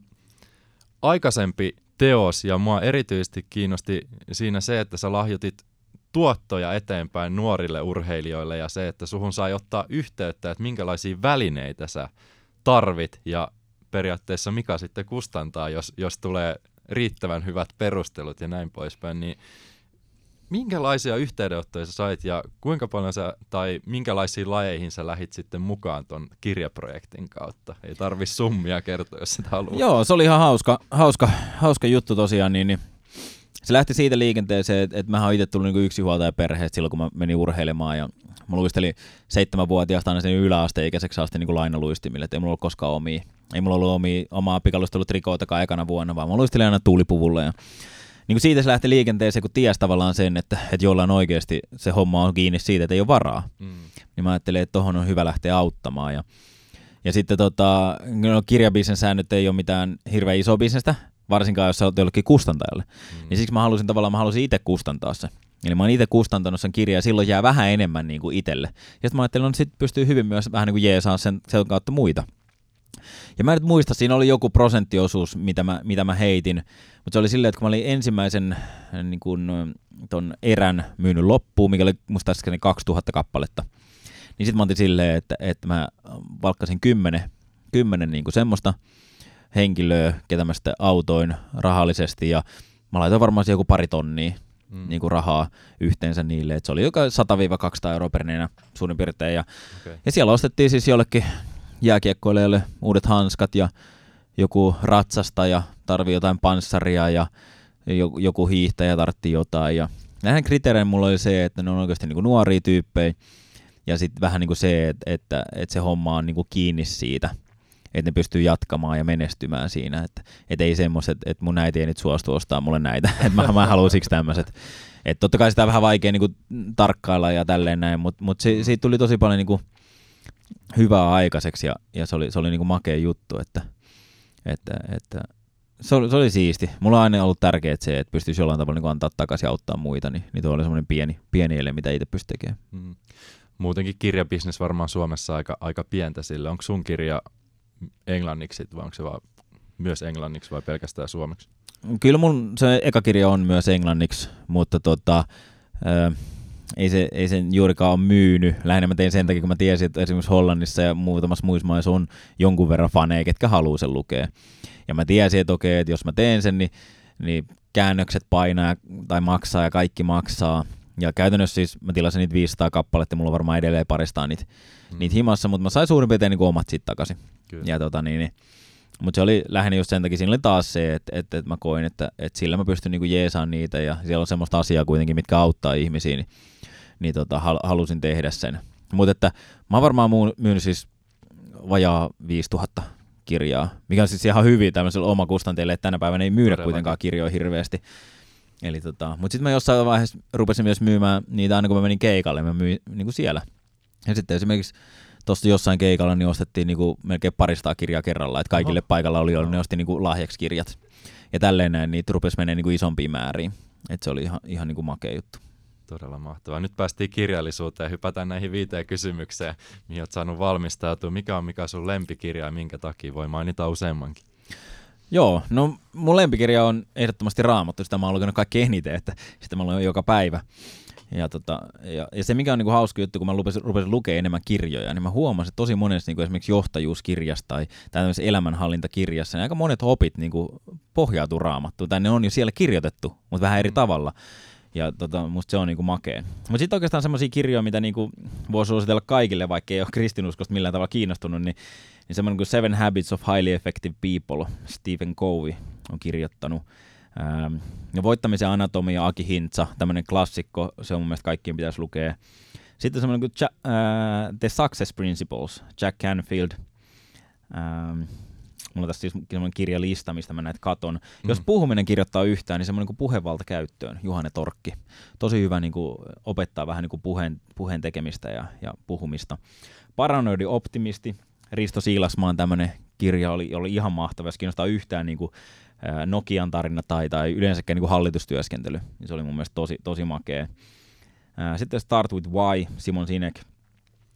Speaker 1: aikaisempi teos ja mua erityisesti kiinnosti siinä se, että sä lahjoitit tuottoja eteenpäin nuorille urheilijoille ja se, että suhun sai ottaa yhteyttä, että minkälaisia välineitä sä tarvit ja periaatteessa mikä sitten kustantaa, jos, jos tulee riittävän hyvät perustelut ja näin poispäin, niin minkälaisia yhteydenottoja sä sait ja kuinka paljon sä, tai minkälaisiin lajeihin sä lähit sitten mukaan ton kirjaprojektin kautta? Ei tarvi summia kertoa, jos sitä haluaa.
Speaker 2: Joo, se oli ihan hauska, hauska, hauska juttu tosiaan, niin, niin se lähti siitä liikenteeseen, että, että mä oon itse tullut niin yksinhuoltaja perheestä silloin, kun mä menin urheilemaan ja mä luistelin seitsemänvuotiaasta aina sen yläasteikäiseksi asti niin lainaluistimille, että ei mulla ollut koskaan omia. Ei mulla ollut omia, omaa pikaluistelutrikootakaan ekana vuonna, vaan mä luistelin aina tuulipuvulla ja niin kuin siitä se lähti liikenteeseen, kun ties tavallaan sen, että, että jollain oikeasti se homma on kiinni siitä, että ei ole varaa. Mm. Niin mä ajattelin, että tohon on hyvä lähteä auttamaan. Ja, ja sitten tota, no, kirjabisnes säännöt ei ole mitään hirveän iso bisnestä, varsinkaan jos sä olet jollekin kustantajalle. Mm. Niin siksi mä halusin tavallaan, mä halusin itse kustantaa se. Eli mä oon itse kustantanut sen kirjan ja silloin jää vähän enemmän niin kuin itselle. Ja sitten mä ajattelin, että sit pystyy hyvin myös vähän niin kuin jeesaa sen, sen kautta muita. Ja mä en nyt muista, siinä oli joku prosenttiosuus, mitä mä, mitä mä heitin, mutta se oli silleen, että kun mä olin ensimmäisen äh, niin kun, ton erän myynyt loppuun, mikä oli musta 2000 kappaletta, niin sitten mä otin silleen, että, että mä valkkasin kymmenen, kymmenen niin semmoista henkilöä, ketä mä sitten autoin rahallisesti, ja mä laitoin varmaan joku pari tonnia mm. niin kuin rahaa yhteensä niille. Et se oli joka 100-200 euroa per nenä suurin piirtein. Ja, okay. ja siellä ostettiin siis jollekin jääkiekkoilijalle uudet hanskat ja joku ratsastaja tarvii jotain panssaria ja joku hiihtäjä tartti jotain. Ja näiden kriteerein mulla oli se, että ne on oikeasti niin nuoria tyyppejä ja sitten vähän niin kuin se, että, että, että se homma on niin kuin kiinni siitä. että ne pystyy jatkamaan ja menestymään siinä, että et ei semmoiset, että mun äiti ei nyt suostu ostaa mulle näitä, <laughs> että mä, mä haluan siksi tämmöiset. Että totta kai sitä on vähän vaikea niinku tarkkailla ja tälleen näin, mutta mut si, siitä tuli tosi paljon niinku hyvää aikaiseksi ja, ja se oli, se oli niinku makea juttu, että, että, että se oli, se oli siisti. Mulla on aina ollut tärkeää se, että pystyisi jollain tavalla niin antaa takaisin ja auttaa muita, niin, niin tuo oli semmoinen pieni, pieni ele, mitä itse pystyy tekemään. Mm.
Speaker 1: Muutenkin kirjabisnes varmaan Suomessa aika, aika pientä sille. Onko sun kirja englanniksi vai onko se vaan myös englanniksi vai pelkästään suomeksi?
Speaker 2: Kyllä mun se eka kirja on myös englanniksi, mutta tota, ää, ei, se, ei sen juurikaan ole myynyt. Lähinnä mä tein sen takia, kun mä tiesin, että esimerkiksi Hollannissa ja muutamassa muissa maissa on jonkun verran faneja, ketkä haluaa sen lukea. Ja mä tiesin, että okei, että jos mä teen sen, niin, niin käännökset painaa tai maksaa ja kaikki maksaa. Ja käytännössä siis mä tilasin niitä 500 kappaletta ja mulla varmaan edelleen paristaan niitä, mm. niitä himassa, mutta mä sain suurin piirtein niin omat sitten takaisin. Kyllä. Ja tota niin, niin mutta se oli lähinnä just sen takia, siinä oli taas se, että, että, että mä koin, että, että sillä mä pystyn niinku jeesaan niitä ja siellä on semmoista asiaa kuitenkin, mitkä auttaa ihmisiä, niin, niin tota, halusin tehdä sen. Mutta että mä oon varmaan myynyt siis vajaa 5000 kirjaa, mikä on siis ihan hyvin tämmöisellä omakustanteelle, että tänä päivänä ei myydä Todellakin. kuitenkaan kirjoja hirveästi. Eli tota, mutta sitten mä jossain vaiheessa rupesin myös myymään niitä aina kun mä menin keikalle, mä myin niin kuin siellä. Ja sitten esimerkiksi tuossa jossain keikalla niin ostettiin niin kuin melkein paristaa kirjaa kerralla, että kaikille Oho. paikalla oli, ne osti niin kuin lahjaksi kirjat. Ja tälleen näin, niitä rupesi menemään niin kuin isompiin määriin. Että se oli ihan, ihan niin kuin makea juttu.
Speaker 1: Todella mahtavaa. Nyt päästiin kirjallisuuteen ja hypätään näihin viiteen kysymykseen, mihin olet saanut valmistautua. Mikä on mikä sun lempikirja ja minkä takia voi mainita useammankin?
Speaker 2: Joo, no mun lempikirja on ehdottomasti Raamattu, sitä mä oon lukenut kaikki eniten, että sitä mä luen joka päivä. Ja, tota, ja, ja se mikä on niinku hauska juttu, kun mä rupesin, rupesin lukemaan enemmän kirjoja, niin mä huomasin, että tosi monessa niinku esimerkiksi johtajuuskirjassa tai tämmöisessä elämänhallintakirjassa, niin aika monet opit niinku pohjautuu raamattuun, tai ne on jo siellä kirjoitettu, mutta vähän eri mm. tavalla. Ja tota, musta se on niinku makea. Mutta sitten oikeastaan semmoisia kirjoja, mitä niinku voi suositella kaikille, vaikka ei ole kristinuskosta millään tavalla kiinnostunut, niin, niin semmoinen kuin Seven Habits of Highly Effective People, Stephen Covey on kirjoittanut. Ähm, ja voittamisen anatomia, Aki Hintsa, tämmöinen klassikko, se on mun mielestä kaikkien pitäisi lukea. Sitten semmoinen kuin ja- uh, The Success Principles, Jack Canfield. Ähm, mulla on tässä siis semmoinen kirjalista, mistä mä näitä katon. Mm. Jos puhuminen kirjoittaa yhtään, niin semmoinen kuin puhevalta käyttöön, Juhane Torkki. Tosi hyvä niin kuin, opettaa vähän niin kuin puheen, puheen tekemistä ja, ja puhumista. Paranoidi optimisti, Risto Siilasmaan tämmöinen kirja oli, oli ihan mahtava, jos kiinnostaa yhtään niin kuin, Nokian tarina tai, tai yleensäkään niin kuin hallitustyöskentely. Niin se oli mun mielestä tosi, tosi makea. Sitten Start with Why, Simon Sinek.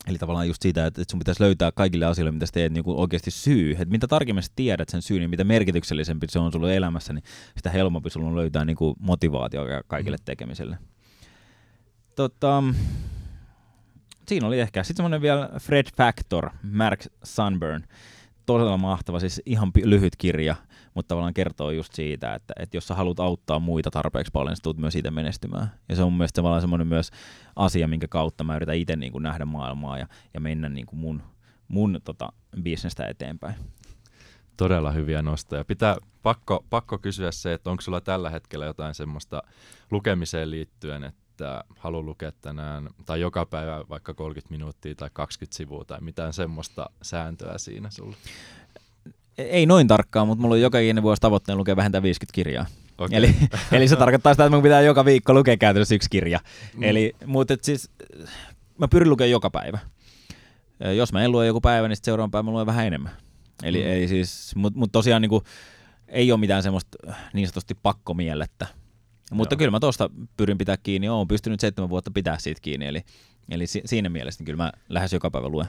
Speaker 2: Eli tavallaan just siitä, että sun pitäisi löytää kaikille asioille, mitä sä teet, niin oikeasti syy. Että mitä tarkemmin sä tiedät sen syyn, niin mitä merkityksellisempi se on sulle elämässä, niin sitä helpompi sulla on löytää niin kuin motivaatio kaikille mm. tekemiselle. Tota, siinä oli ehkä. Sitten semmoinen vielä Fred Factor, Mark Sunburn. Todella mahtava, siis ihan lyhyt kirja mutta tavallaan kertoo just siitä, että, että jos sä haluat auttaa muita tarpeeksi paljon, sä tulet myös siitä menestymään. Ja se on mun mielestä tavallaan semmoinen myös asia, minkä kautta mä yritän itse niin kuin nähdä maailmaa ja, ja mennä niin kuin mun, mun tota, bisnestä eteenpäin.
Speaker 1: Todella hyviä nostoja. Pitää pakko, pakko kysyä se, että onko sulla tällä hetkellä jotain semmoista lukemiseen liittyen, että haluan lukea tänään tai joka päivä vaikka 30 minuuttia tai 20 sivua tai mitään semmoista sääntöä siinä sulla?
Speaker 2: Ei noin tarkkaan, mutta mulla on joka ikinen vuosi tavoitteen lukea vähintään 50 kirjaa. Okay. Eli, <laughs> eli se tarkoittaa sitä, että mun pitää joka viikko lukea käytännössä yksi kirja. Mm. Eli, mutta siis, mä pyrin lukemaan joka päivä. Jos mä en lue joku päivä, niin seuraavan päivän mä luen vähän enemmän. Eli, mm. eli siis, mutta mut tosiaan niin kuin, ei ole mitään semmoista niin sanotusti pakkomielettä. Mutta Joo. kyllä mä tuosta pyrin pitää kiinni. Olen pystynyt seitsemän vuotta pitää siitä kiinni. Eli, eli si- siinä mielessä niin kyllä mä lähes joka päivä luen.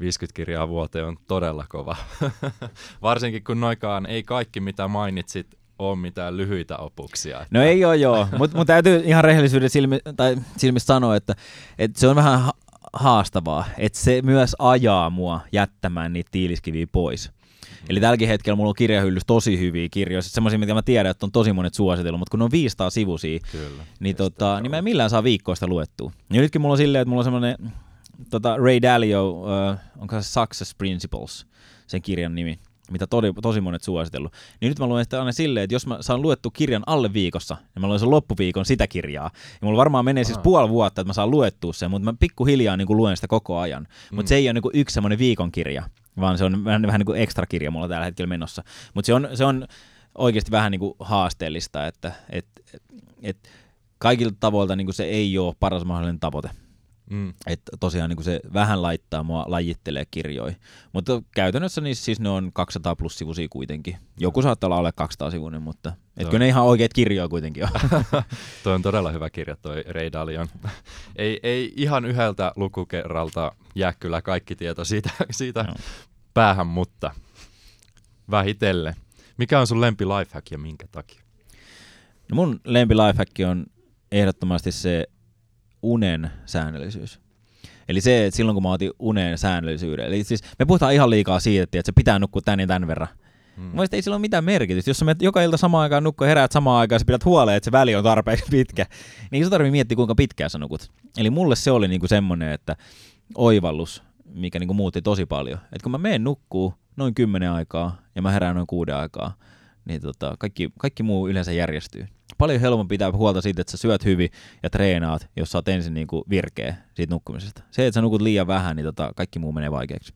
Speaker 1: 50 kirjaa vuoteen on todella kova. <laughs> Varsinkin kun noikaan ei kaikki mitä mainitsit ole mitään lyhyitä opuksia.
Speaker 2: Että... No ei ole joo, <laughs> mutta mut täytyy ihan rehellisyyden silmi, tai silmissä sanoa, että, että se on vähän ha- haastavaa, että se myös ajaa mua jättämään niitä tiiliskiviä pois. Mm. Eli tälläkin hetkellä mulla on kirjahyllys tosi hyviä kirjoja, semmoisia, mitä mä tiedän, että on tosi monet suositellut, mutta kun ne on 500 sivusia, Kyllä, niin, tota, niin mä en millään saa viikkoista luettua. Ja nytkin mulla on silleen, että mulla on semmoinen tota Ray Dalio, uh, onko se Success Principles, sen kirjan nimi, mitä todi, tosi monet suositellut. Niin nyt mä luen sitä aina silleen, että jos mä saan luettu kirjan alle viikossa, niin mä luen sen loppuviikon sitä kirjaa. Ja mulla varmaan menee siis puoli vuotta, että mä saan luettua sen, mutta mä pikkuhiljaa niin kuin luen sitä koko ajan. Mutta mm. se ei ole niin kuin yksi semmoinen viikon kirja. vaan se on vähän, vähän niin kuin ekstra kirja mulla tällä hetkellä menossa. Mutta se on, se on oikeasti vähän niin kuin haasteellista, että et, et, et kaikilta tavoilta niin kuin se ei ole paras mahdollinen tavoite. Mm. Että tosiaan niin se vähän laittaa mua lajittelee kirjoja. Mutta käytännössä niin siis ne on 200 plus sivuisia kuitenkin. Joku saattaa olla alle 200 sivuinen, mutta etkö ne ihan oikeat kirjoja kuitenkin ole. <laughs>
Speaker 1: toi on todella hyvä kirja toi Ray Dalion. <laughs> ei, ei ihan yhdeltä lukukerralta jää kyllä kaikki tieto siitä, <laughs> siitä no. päähän, mutta vähitellen. Mikä on sun lempi lifehack ja minkä takia?
Speaker 2: No mun lempi lifehack on ehdottomasti se unen säännöllisyys. Eli se, että silloin kun mä otin unen säännöllisyyden, eli siis me puhutaan ihan liikaa siitä, että se pitää nukkua tän ja tän verran. Hmm. Mielestäni ei sillä ole mitään merkitystä. Jos sä menet joka ilta samaan aikaan nukkua, heräät samaan aikaan ja sä pidät huoleen, että se väli on tarpeeksi pitkä, <laughs> niin se tarvii miettiä, kuinka pitkään sä nukut. Eli mulle se oli niinku semmoinen, että oivallus, mikä niinku muutti tosi paljon. Että kun mä menen nukkuu noin kymmenen aikaa ja mä herään noin kuuden aikaa, niin tota, kaikki, kaikki muu yleensä järjestyy paljon helpompi pitää huolta siitä, että sä syöt hyvin ja treenaat, jos sä oot ensin niin kuin virkeä siitä nukkumisesta. Se, että sä nukut liian vähän, niin tota, kaikki muu menee vaikeaksi.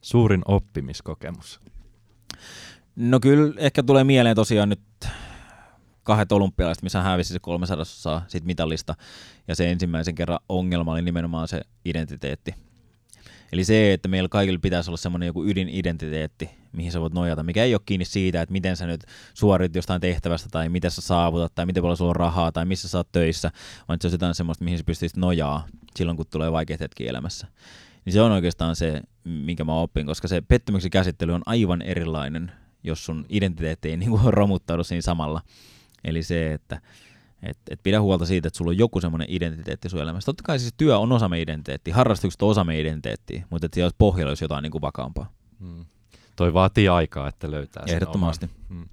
Speaker 1: Suurin oppimiskokemus?
Speaker 2: No kyllä ehkä tulee mieleen tosiaan nyt kahdet olympialaiset, missä hän hävisi se 300 siitä mitallista. Ja se ensimmäisen kerran ongelma oli nimenomaan se identiteetti. Eli se, että meillä kaikilla pitäisi olla semmoinen joku ydinidentiteetti, mihin sä voit nojata, mikä ei ole kiinni siitä, että miten sä nyt suorit jostain tehtävästä tai miten sä saavutat tai miten paljon sulla on rahaa tai missä sä oot töissä, vaan se on jotain semmoista, mihin sä pystyisit nojaa silloin, kun tulee vaikeat hetki elämässä. Niin se on oikeastaan se, minkä mä opin, koska se pettymyksen käsittely on aivan erilainen, jos sun identiteetti ei niin romuttaudu siinä samalla. Eli se, että et, et pidä huolta siitä, että sulla on joku semmoinen identiteetti sun elämässä. Totta kai siis työ on osa meidän identiteettiä, harrastukset on osa meidän identiteettiä, mutta että siellä pohjalla olisi jotain niin kuin vakaampaa. Hmm.
Speaker 1: Toi vaatii aikaa, että löytää
Speaker 2: sen Ehdottomasti.
Speaker 1: Hmm.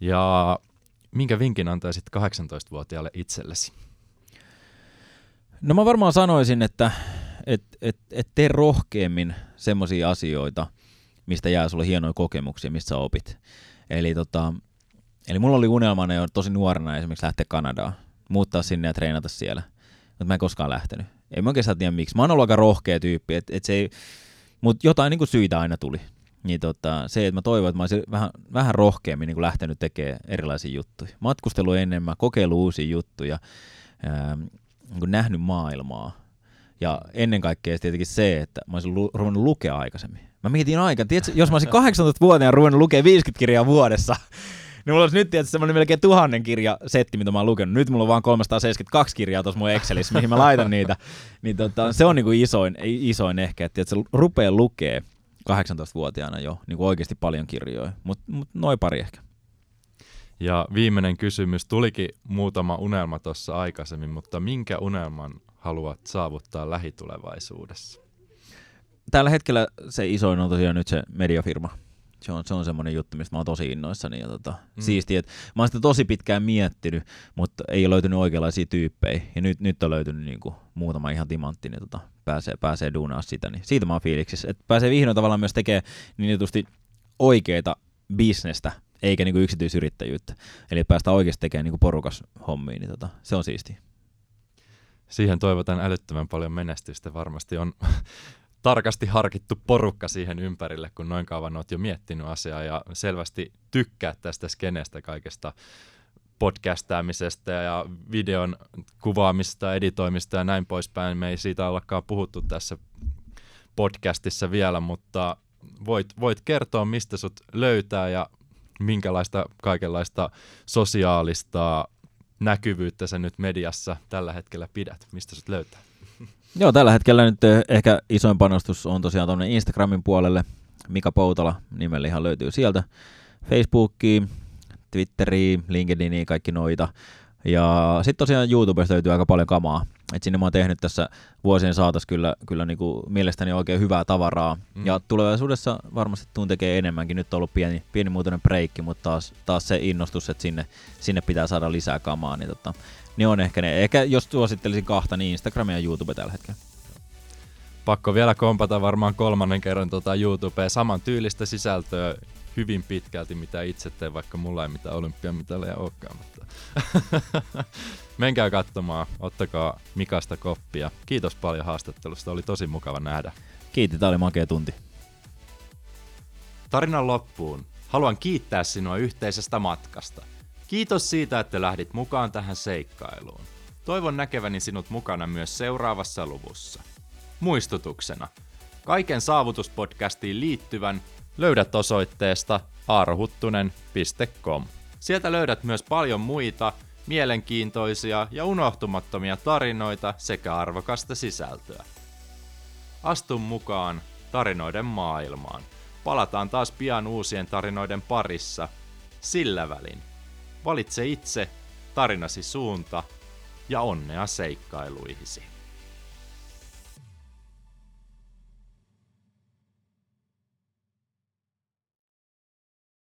Speaker 1: Ja minkä vinkin antaisit 18-vuotiaalle itsellesi?
Speaker 2: No mä varmaan sanoisin, että et, et, et tee rohkeammin semmoisia asioita, mistä jää sulle hienoja kokemuksia, mistä sä opit. Eli tota, Eli mulla oli unelmana jo tosi nuorena esimerkiksi lähteä Kanadaan, muuttaa sinne ja treenata siellä. Mutta mä en koskaan lähtenyt. Ei mä oikeastaan tiedä miksi. Mä oon ollut aika rohkea tyyppi, et, et se ei, mutta jotain niin syitä aina tuli. Niin tota, se, että mä toivon, että mä olisin vähän, vähän rohkeammin niin lähtenyt tekemään erilaisia juttuja. Matkustelu enemmän, kokeilu uusia juttuja, ää, niin nähnyt maailmaa. Ja ennen kaikkea tietenkin se, että mä olisin lu- ruvennut lukea aikaisemmin. Mä mietin aika, tiedätkö, jos mä olisin 18-vuotiaana ruvennut lukea 50 kirjaa vuodessa, niin mulla olisi nyt tietysti semmoinen melkein tuhannen kirja setti, mitä mä oon lukenut. Nyt mulla on vaan 372 kirjaa tuossa mun Excelissä, mihin mä laitan niitä. Niin tota, se on niinku isoin, isoin ehkä, että se rupeaa lukee 18-vuotiaana jo niin kuin oikeasti paljon kirjoja, mutta mut noin pari ehkä.
Speaker 1: Ja viimeinen kysymys, tulikin muutama unelma tuossa aikaisemmin, mutta minkä unelman haluat saavuttaa lähitulevaisuudessa?
Speaker 2: Tällä hetkellä se isoin on tosiaan nyt se mediafirma, se on, se on semmoinen juttu, mistä mä oon tosi innoissani ja tota, mm. siistiä, että mä oon sitä tosi pitkään miettinyt, mutta ei ole löytynyt oikeanlaisia tyyppejä ja nyt, nyt on löytynyt niinku muutama ihan timantti, niin tota, pääsee, pääsee duunaa sitä, niin siitä mä oon fiiliksissä, että pääsee vihdoin tavallaan myös tekemään niin jutusti oikeita bisnestä, eikä niinku yksityisyrittäjyyttä, eli päästä oikeasti tekemään niinku porukas hommiin, niin tota, se on siistiä
Speaker 1: siihen toivotan älyttömän paljon menestystä. Varmasti on <laughs> tarkasti harkittu porukka siihen ympärille, kun noin kauan olet jo miettinyt asiaa ja selvästi tykkää tästä skenestä kaikesta podcastaamisesta ja videon kuvaamista, editoimista ja näin poispäin. Me ei siitä ollakaan puhuttu tässä podcastissa vielä, mutta voit, voit kertoa, mistä sut löytää ja minkälaista kaikenlaista sosiaalista näkyvyyttä sä nyt mediassa tällä hetkellä pidät, mistä sut löytää?
Speaker 2: Joo, tällä hetkellä nyt eh, ehkä isoin panostus on tosiaan tuonne Instagramin puolelle. Mika Poutala nimellä ihan löytyy sieltä. Facebookiin, Twitteriin, LinkedIniin, kaikki noita. Ja sitten tosiaan YouTubesta löytyy aika paljon kamaa. Et sinne mä oon tehnyt tässä vuosien saatossa kyllä, kyllä niinku mielestäni oikein hyvää tavaraa. Mm. Ja tulevaisuudessa varmasti tuun tekee enemmänkin. Nyt on ollut pieni, pieni muutainen breikki, mutta taas, taas se innostus, että sinne, sinne pitää saada lisää kamaa. Niin tota, niin on ehkä ne. Ehkä jos suosittelisin kahta, niin Instagram ja YouTube tällä hetkellä.
Speaker 1: Pakko vielä kompata varmaan kolmannen kerran tuota YouTubea. Saman tyylistä sisältöä hyvin pitkälti, mitä itse teen, vaikka mulla ei mitään olympiamitaleja olekaan. Mutta <laughs> Menkää katsomaan, ottakaa Mikasta koppia. Kiitos paljon haastattelusta, oli tosi mukava nähdä.
Speaker 2: Kiitos, tämä oli makea tunti.
Speaker 3: Tarinan loppuun haluan kiittää sinua yhteisestä matkasta. Kiitos siitä, että lähdit mukaan tähän seikkailuun. Toivon näkeväni sinut mukana myös seuraavassa luvussa. Muistutuksena, kaiken saavutuspodcastiin liittyvän löydät osoitteesta arhuttunen.com. Sieltä löydät myös paljon muita mielenkiintoisia ja unohtumattomia tarinoita sekä arvokasta sisältöä. Astu mukaan tarinoiden maailmaan. Palataan taas pian uusien tarinoiden parissa. Sillä välin. Valitse itse tarinasi suunta ja onnea seikkailuihisi.